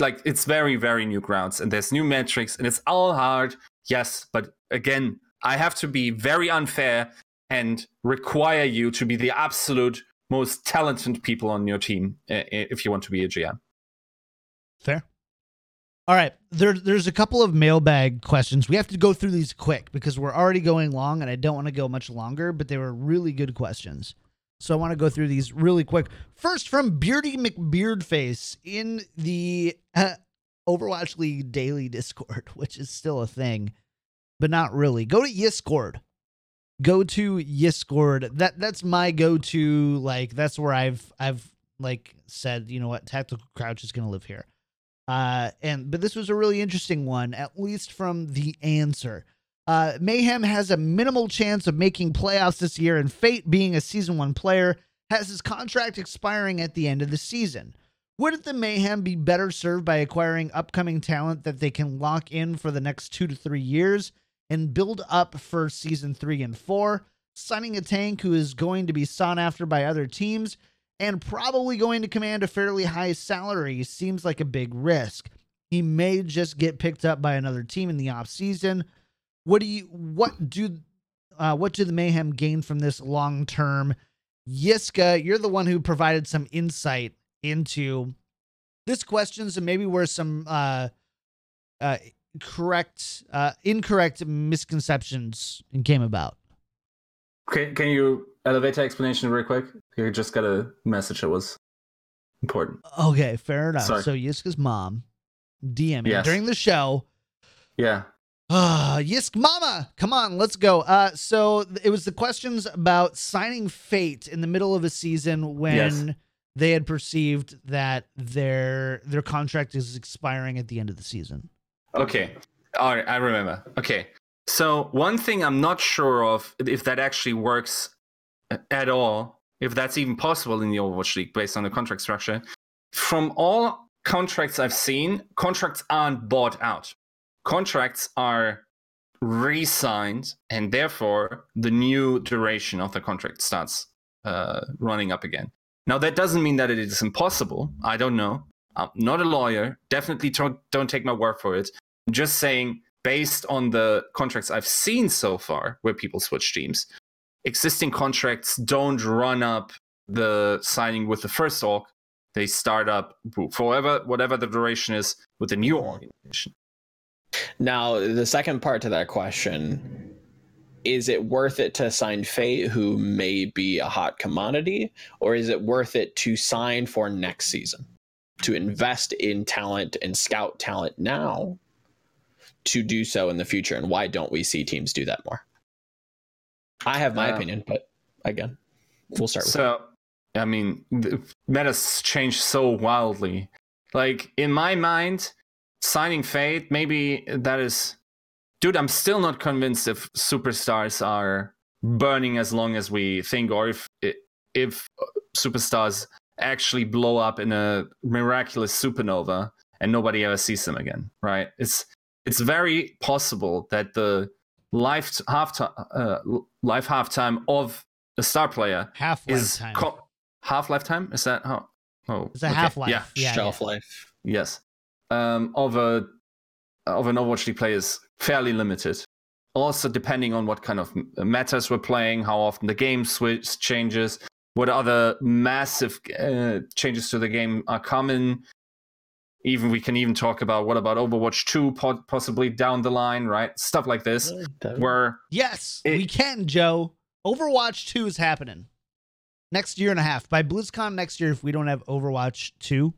like it's very very new grounds and there's new metrics and it's all hard yes but again i have to be very unfair and require you to be the absolute most talented people on your team if you want to be a gm Fair. All right. There, there's a couple of mailbag questions. We have to go through these quick because we're already going long and I don't want to go much longer, but they were really good questions. So I want to go through these really quick. First, from Beardy McBeardface in the uh, Overwatch League daily Discord, (laughs) which is still a thing, but not really. Go to Yiscord. Go to Yiscord. That that's my go-to. Like that's where I've I've like said, you know what, Tactical Crouch is gonna live here. Uh, and but this was a really interesting one, at least from the answer. Uh, Mayhem has a minimal chance of making playoffs this year, and Fate, being a season one player, has his contract expiring at the end of the season. Wouldn't the Mayhem be better served by acquiring upcoming talent that they can lock in for the next two to three years and build up for season three and four, signing a tank who is going to be sought after by other teams and probably going to command a fairly high salary seems like a big risk. He may just get picked up by another team in the off season. What do you what do uh, what do the Mayhem gain from this long term? Yiska, you're the one who provided some insight into this question, so maybe where some uh, uh, correct, uh, incorrect misconceptions came about. Okay, can you elevate that explanation real quick? You just got a message that was important. Okay, fair enough. Sorry. So Yiska's mom DMing Yes. during the show. Yeah. Ah, (sighs) Yisk Mama, come on, let's go. Uh, so it was the questions about signing Fate in the middle of a season when Yes. they had perceived that their their contract is expiring at the end of the season. Okay. All right, I remember. Okay. So one thing I'm not sure of if that actually works at all, if that's even possible in the Overwatch League based on the contract structure. From all contracts I've seen, contracts aren't bought out. Contracts are re-signed, and therefore the new duration of the contract starts uh, running up again. Now that doesn't mean that it is impossible. I don't know. I'm not a lawyer. Definitely don't, don't take my word for it. Just saying, based on the contracts I've seen so far, where people switch teams, existing contracts don't run up the signing with the first org. They start up forever, whatever the duration is, with the new organization. Now, the second part to that question is it worth it to sign Fate, who may be a hot commodity, or is it worth it to sign for next season? To invest in talent and scout talent now to do so in the future? And why don't we see teams do that more? I have my Uh, opinion, but again, we'll start with So I mean, the meta's changed so wildly. Like in my mind, signing Fate, maybe that is, dude. I'm still not convinced if superstars are burning as long as we think, or if if superstars actually blow up in a miraculous supernova and nobody ever sees them again. Right? It's it's very possible that the life half uh, life halftime of a star player half is co- half lifetime. Is that how? Oh, it's a okay. half life. Yeah. Yeah, Shelf yeah. life. Yes. Um, of a of an Overwatch League player is fairly limited. Also, depending on what kind of m- metas we're playing, how often the game switch changes, what other massive uh, changes to the game are coming. Even we can even talk about what about Overwatch 2 po- possibly down the line, right? Stuff like this, where Yes, It- we can, Joe. Overwatch 2 is happening next year and a half. By BlizzCon next year, if we don't have Overwatch 2.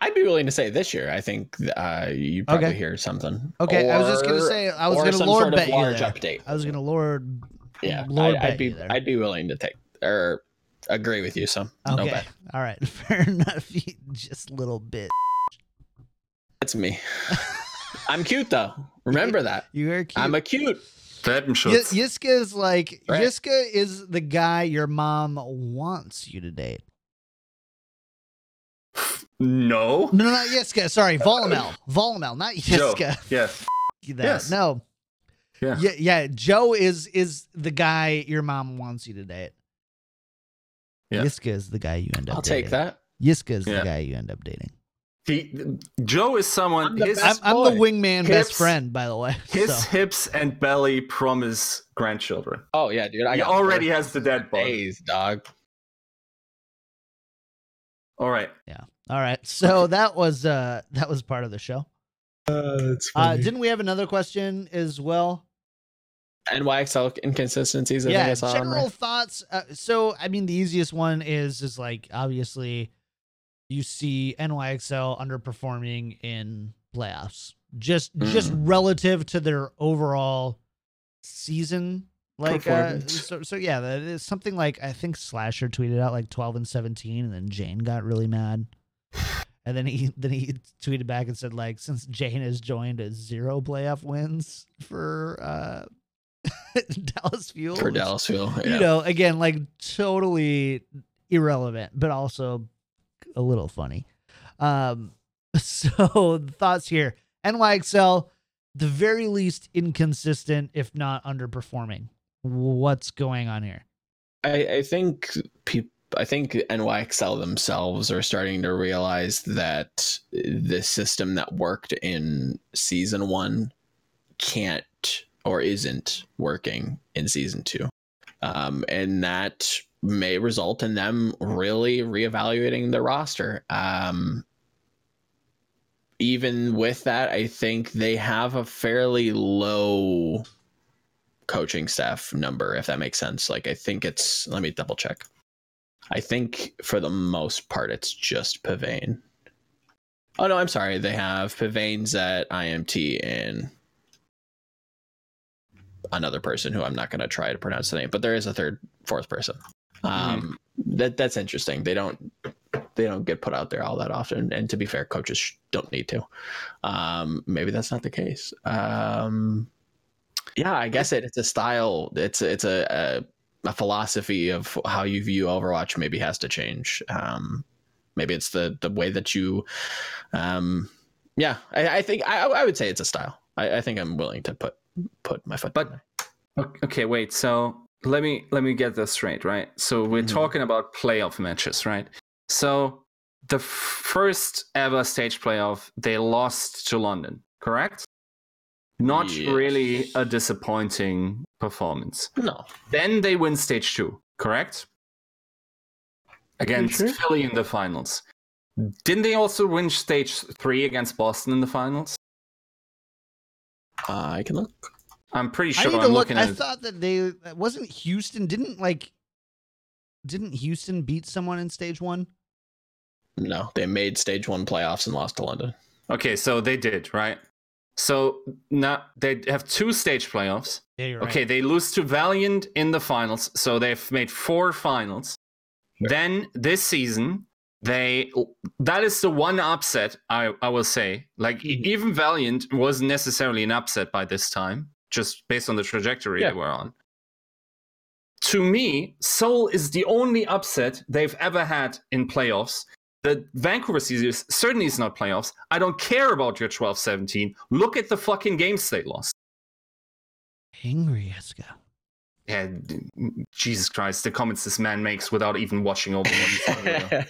I'd be willing to say this year. I think uh, you probably Okay. hear something. Okay, I was just gonna say I was gonna lord sort of bet you there. update. I was gonna lord yeah, lord I, bet I'd be you there. I'd be willing to take or agree with you. So no okay. bet. All right. (laughs) Fair enough. You just little bit. That's me. (laughs) I'm cute though. Remember that. You are cute. I'm a cute. the Y- Schutz. Yiska is like Right. Yiska is the guy your mom wants you to date. no. No, no, not Yiska. Sorry, Volamel. Volamel, not Joe. Yiska. Yes. (laughs) That. Yes. No. Yeah. yeah, yeah. Joe is is the guy your mom wants you to date. Yeah. Yiska is the guy you end up. I'll dating. take that. Yiska is Yeah. the guy you end up dating. He, Joe is someone. I'm the his I'm, I'm the boy. wingman best friend, by the way. (laughs) his so. hips and belly promise grandchildren. Oh yeah, dude. I he already has the dead body. days, dog. All right. Yeah. All right. so that was uh that was part of the show. that's Uh, didn't we have another question as well? NYXL inconsistencies. I yeah, general thoughts. Uh, so, I mean, the easiest one is is like obviously you see NYXL underperforming in playoffs, just just Mm. relative to their overall season. Like, uh, so so yeah, that is something like I think Slasher tweeted out like twelve and seventeen, and then Jane got really mad. And then he (laughs) then he tweeted back and said like since Jane has joined a zero playoff wins for uh (laughs) Dallas Fuel for Dallas Fuel. Yeah. You know, again, like totally irrelevant, but also a little funny. Um (laughs) so thoughts here. NYXL, the very least inconsistent, if not underperforming. What's going on here? I, I think people. I think NYXL themselves are starting to realize that the system that worked in season one can't or isn't working in season two. Um, and that may result in them really reevaluating their roster. Um, even with that, I think they have a fairly low coaching staff number, if that makes sense. Like, I think it's, let me double check. I think for the most part, it's just Pavane. Oh, no, I'm sorry. They have Pavane's at IMT and another person who I'm not going to try to pronounce the name, but there is a third, fourth person. Um, that that's interesting. They don't they don't get put out there all that often, and to be fair, coaches sh- don't need to. Um, maybe that's not the case. Um, yeah, I guess it, it's a style. It's it's a, a a philosophy of how you view Overwatch. Maybe has to change. Um, maybe it's the the way that you. Um, yeah, I, I think I, I would say it's a style. I, I think I'm willing to put put my foot. But-. Okay, wait. So let me let me get this straight, right? So we're Mhm. talking about playoff matches, right? So the first ever stage playoff, they lost to London, correct? Not Yes. really a disappointing performance. no, Then they win stage two, correct? Against sure? Philly in the finals. Didn't they also win stage three against Boston in the finals? Uh, I can look. I'm pretty I sure need to I'm look. looking I at. thought that they wasn't Houston. Didn't like. Didn't Houston beat someone in stage one? No, they made stage one playoffs and lost to London. Okay, so they did, right? So now they have two stage playoffs. Yeah, you're Okay, they lose to Valiant in the finals, so they've made four finals. then this season they that is the one upset I I will say. Like e- even Valiant wasn't necessarily an upset by this time, just based on the trajectory Yeah. they were on. To me, Seoul is the only upset they've ever had in playoffs. The Vancouver series certainly is not playoffs. I don't care about your 12 17. Look at the fucking games they lost. Angry Yiska. Yeah, Jesus Christ, the comments this man makes without even watching all the ones.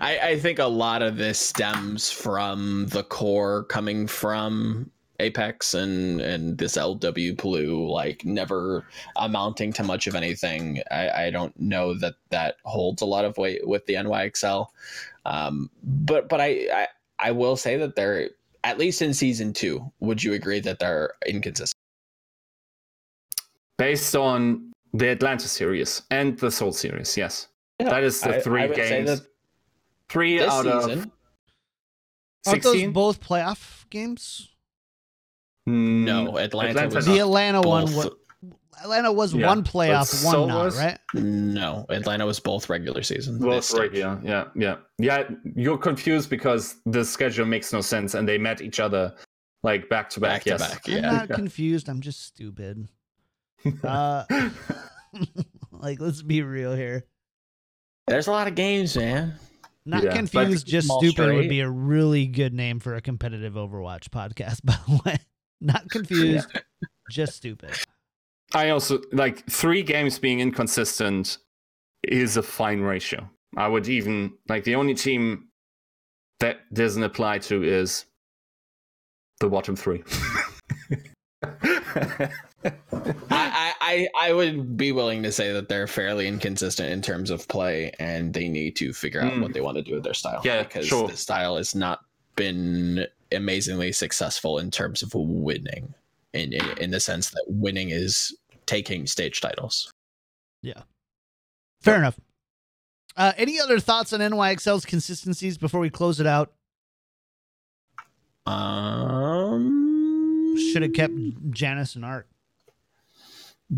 I, I think a lot of this stems from the core coming from Apex and and this LW Blue like never amounting to much of anything. I, I don't know that that holds a lot of weight with the NYXL, um, but but I, I I will say that they're at least in season two. Would you agree that they're inconsistent? Based on the Atlanta series and the Seoul series, yes. Yeah, that is the I- three I games. Three this out season, of Aren't those both playoff games? no, Atlanta, Atlanta was The not Atlanta one was Atlanta was Yeah, one but playoff, so one not, was- right? No, Atlanta was both regular season. Both this right, stage. yeah, yeah, yeah. Yeah, you're confused because the schedule makes no sense and they met each other like back to back, Back to yes. back, I'm yeah. not (laughs) confused. I'm just stupid. Uh, (laughs) like, let's be real here. There's a lot of games, man. Not Yeah, confused, just Them all stupid would be a really good name for a competitive Overwatch podcast, (laughs) by the way. Not (laughs) confused, just stupid. I also like three games being inconsistent is a fine ratio. I would even like the only team that doesn't apply to is the bottom three. I, I, I would be willing to say that they're fairly inconsistent in terms of play, and they need to figure out Mm. what they want to do with their style. Yeah, because sure. the style has not been amazingly successful in terms of winning, in, in in the sense that winning is taking stage titles. Yeah, fair enough. Uh, any other thoughts on NYXL's consistencies before we close it out? Um, Should have kept Janus and Ark.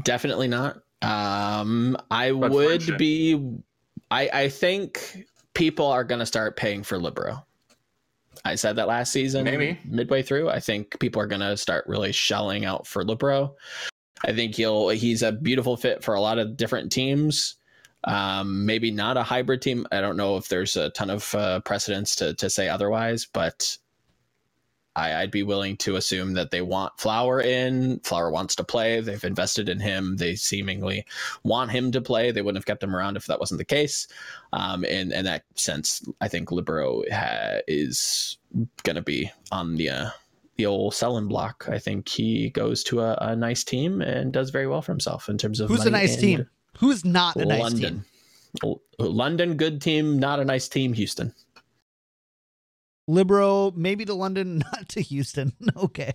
Definitely not. Um, I But would friendship. be. I I think people are going to start paying for Libero. I said that last season. Maybe. midway through. I think people are going to start really shelling out for Libero. I think he'll he's a beautiful fit for a lot of different teams. Um, maybe not a hybrid team. I don't know if there's a ton of uh, precedence to to say otherwise, but I, I'd be willing to assume that they want Flower in. Flower wants to play. They've invested in him. They seemingly want him to play. They wouldn't have kept him around if that wasn't the case. Um, in in that sense, I think Libero ha- is going to be on the uh, the old selling block. I think he goes to a, a nice team and does very well for himself in terms of Who's a nice team? Who's not a nice team? London, good team, not a nice team. Houston. Libero, maybe to London, (laughs) not to Houston. (laughs) okay.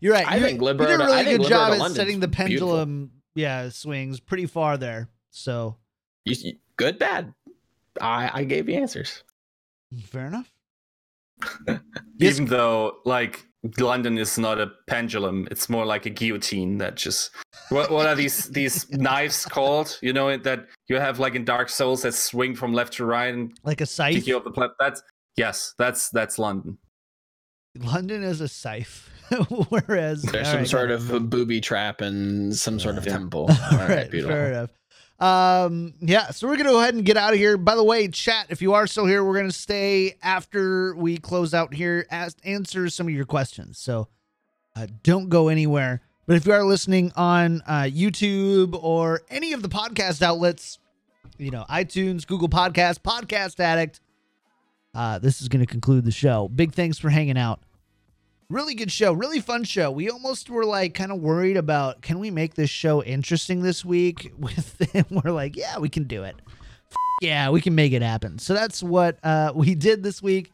You're right. I You- think Libero You did a really good Libero job at London's setting the beautiful. pendulum, yeah, swings pretty far there. So You, you- good, bad. I, I gave you answers. fair enough. (laughs) Even though like London is not a pendulum, it's more like a guillotine that just what what are these these knives called? You know that you have like in Dark Souls that swing from left to right and Like a scythe. kick you the plat. That's yes, that's that's London. London is a safe, (laughs) Whereas There's some right, sort of a booby trap and some sort of Yeah. temple. All (laughs) All right, right, beautiful. fair enough. Um, yeah, so we're gonna go ahead and get out of here. By the way, chat, if you are still here, we're gonna stay after we close out here, ask answer some of your questions. So uh, don't go anywhere. But if you are listening on uh, YouTube or any of the podcast outlets, you know, iTunes, Google Podcast, Podcast Addict, uh, this is going to conclude the show. Big thanks for hanging out. Really good show, really fun show. We almost were like kind of worried about can we make this show interesting this week? (laughs) With we're like, yeah, we can do it. F- yeah, we can make it happen. So that's what uh, we did this week.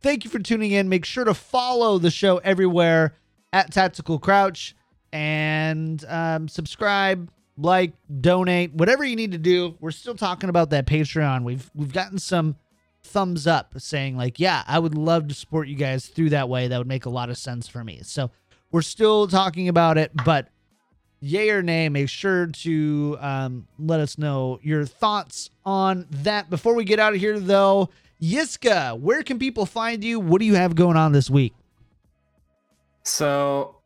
Thank you for tuning in. Make sure to follow the show everywhere at Tactical Crouch and um, subscribe, like, donate, whatever you need to do. We're still talking about that Patreon. We've we've gotten some thumbs up saying like, yeah, I would love to support you guys through that way. That would make a lot of sense for me. So we're still talking about it, but yay or nay. Make sure to um, let us know your thoughts on that. Before we get out of here, though, Yiska, where can people find you? What do you have going on this week? So,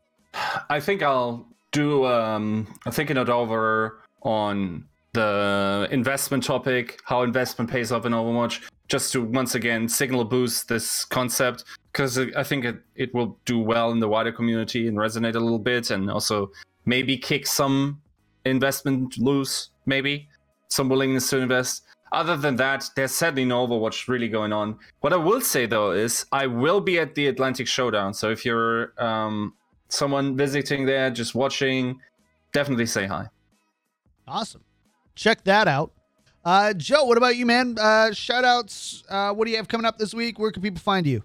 I think I'll do um, I'm thinking it over on the investment topic, how investment pays off in Overwatch, just to once again signal boost this concept because I think it, it will do well in the wider community and resonate a little bit, and also maybe kick some investment loose, maybe some willingness to invest. Other than that, there's sadly no Overwatch really going on. What I will say though is I will be at the Atlantic Showdown. So if you're um, someone visiting there, just watching, definitely say hi. Awesome. Check that out. Uh, Joe, what about you, man? Uh, shout outs. Uh, what do you have coming up this week? Where can people find you?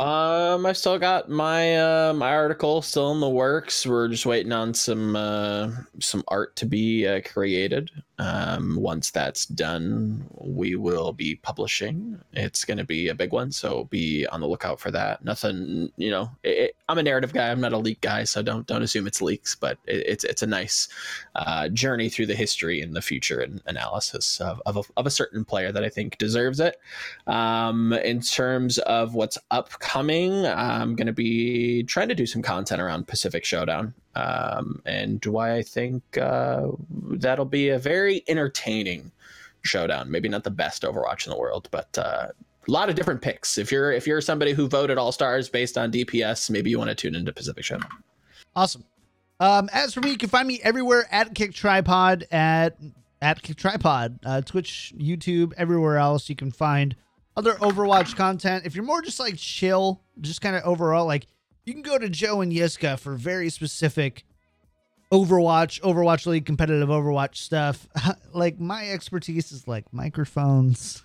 Um, I still got my uh, my article still in the works. We're just waiting on some uh, some art to be uh, created. Um, once that's done, we will be publishing. It's going to be a big one, so be on the lookout for that. Nothing, you know. It, I'm a narrative guy. I'm not a leak guy, so don't don't assume it's leaks. But it, it's it's a nice uh, journey through the history and the future and analysis of of a, of a certain player that I think deserves it. Um, in terms of what's upcoming, I'm going to be trying to do some content around Pacific Showdown. Um, and why I think uh, that'll be a very entertaining showdown. Maybe not the best Overwatch in the world, but uh, a lot of different picks. If you're if you're somebody who voted All Stars based on DPS, maybe you want to tune into Pacific Showdown. Awesome. Um, as for me, you can find me everywhere at Kick Tripod at at Kick Tripod, uh, Twitch, YouTube, everywhere else. You can find other Overwatch content. If you're more just like chill, just kind of overall, like you can go to Joe and Yiska for very specific Overwatch, Overwatch League, competitive Overwatch stuff. (laughs) like my expertise is like microphones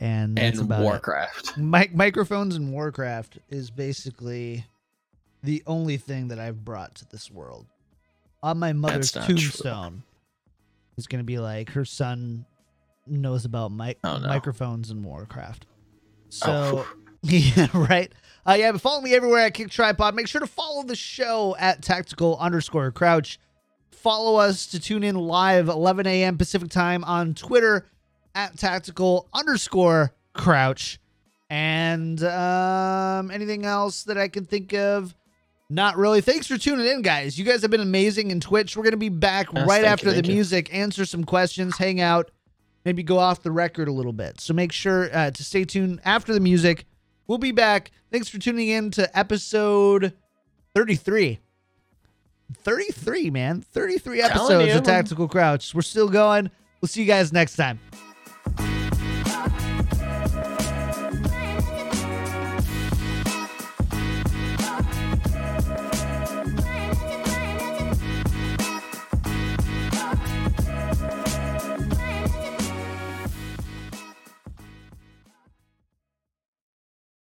and that's and about. Warcraft. Mi- microphones and Warcraft is basically the only thing that I've brought to this world. On my mother's tombstone is going to be like her son knows about mic- Oh, no. microphones and Warcraft. Oh. So, Oh, (laughs) yeah, right. Uh, yeah, but follow me everywhere at Kick Tripod. Make sure to follow the show at tactical underscore crouch. Follow us to tune in live 11 a.m. Pacific time on Twitter at tactical underscore crouch. And um, anything else that I can think of? Not really. Thanks for tuning in, guys. You guys have been amazing in Twitch. We're going to be back Yes, right after you, the thank you. music, answer some questions, hang out, maybe go off the record a little bit. So make sure uh, to stay tuned after the music. We'll be back. Thanks for tuning in to episode 33. 33, man. 33 episodes of Tactical Crouch. We're still going. We'll see you guys next time.